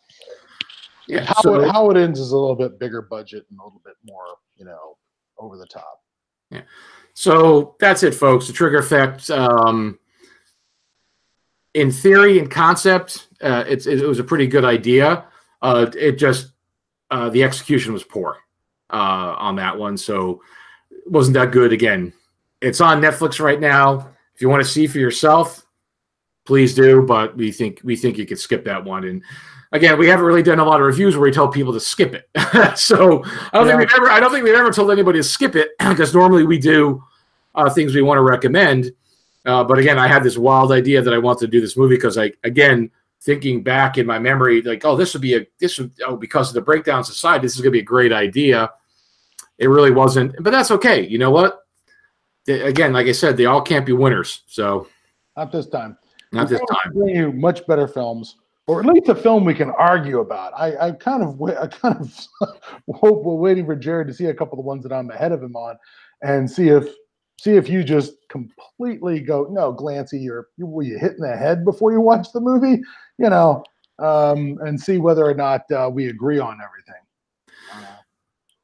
Yeah, how, so, it, how it ends is a little bit bigger budget and a little bit more, you know, over the top. Yeah. So that's it, folks. The trigger effect. Um, in theory and concept, uh, it's it was a pretty good idea. Uh, it just uh, the execution was poor uh, on that one, so it wasn't that good. Again, it's on Netflix right now. If you want to see for yourself, please do. But we think we think you could skip that one. And again, we haven't really done a lot of reviews where we tell people to skip it. (laughs) so I don't yeah. think we've ever I don't think we've ever told anybody to skip it (clears throat) because normally we do uh, things we want to recommend. Uh, but again, I had this wild idea that I wanted to do this movie because I, again, thinking back in my memory, like, oh, this would be a, this would, oh, because of the breakdowns aside, this is going to be a great idea. It really wasn't, but that's okay. You know what? They, again, like I said, they all can't be winners. So, not this time. Not this time. Bring you much better films, or at least a film we can argue about. I, I kind of, (laughs) I kind of hope we're waiting for Jared to see a couple of the ones that I'm ahead of him on, and see if see if you just completely go no glancy you're you, were you hitting the head before you watch the movie you know um, and see whether or not uh, we agree on everything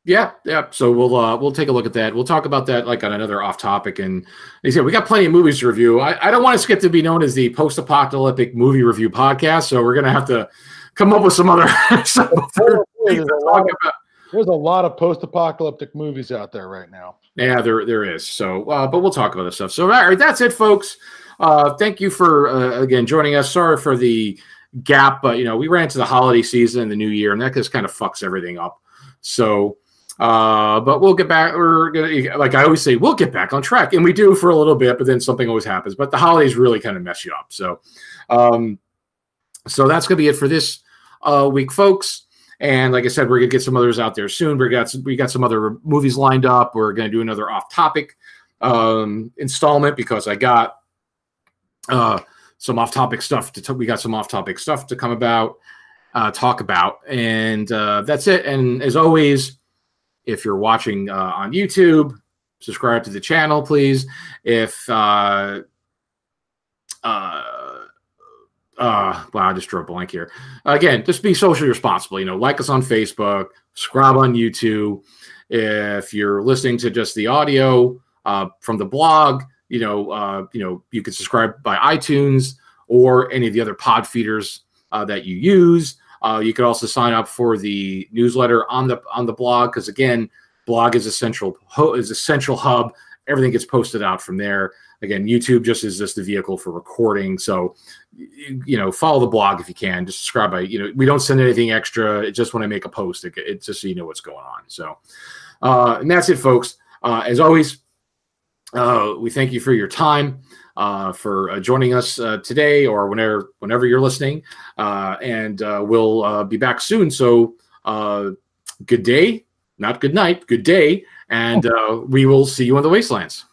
yeah yeah so we'll uh, we'll take a look at that we'll talk about that like on another off topic and he said we got plenty of movies to review i, I don't want to skip to be known as the post-apocalyptic movie review podcast so we're gonna have to come up with some other (laughs) things to talk about there's a lot of post-apocalyptic movies out there right now. Yeah, there there is. So, uh, but we'll talk about this stuff. So, all right, that's it, folks. Uh, thank you for uh, again joining us. Sorry for the gap, but you know we ran into the holiday season and the new year, and that just kind of fucks everything up. So, uh, but we'll get back. We're gonna, like I always say, we'll get back on track, and we do for a little bit, but then something always happens. But the holidays really kind of mess you up. So, um, so that's gonna be it for this uh, week, folks. And like I said, we're gonna get some others out there soon. We got some, we got some other movies lined up. We're gonna do another off topic um, installment because I got uh, some off-topic stuff to. T- we got some off-topic stuff to come about, uh, talk about, and uh, that's it. And as always, if you're watching uh, on YouTube, subscribe to the channel, please. If uh, uh, uh, wow, I just drew a blank here. Again, just be socially responsible. You know, like us on Facebook, subscribe on YouTube. If you're listening to just the audio uh, from the blog, you know, uh, you know, you can subscribe by iTunes or any of the other pod feeders uh, that you use. Uh, you could also sign up for the newsletter on the on the blog because again, blog is a central is a central hub. Everything gets posted out from there. Again, YouTube just is just the vehicle for recording. So, you, you know, follow the blog if you can. Just subscribe by you know we don't send anything extra. It's just when I make a post, it, it's just so you know what's going on. So, uh, and that's it, folks. Uh, as always, uh, we thank you for your time, uh, for uh, joining us uh, today or whenever whenever you're listening, uh, and uh, we'll uh, be back soon. So, uh, good day, not good night, good day, and uh, we will see you on the wastelands.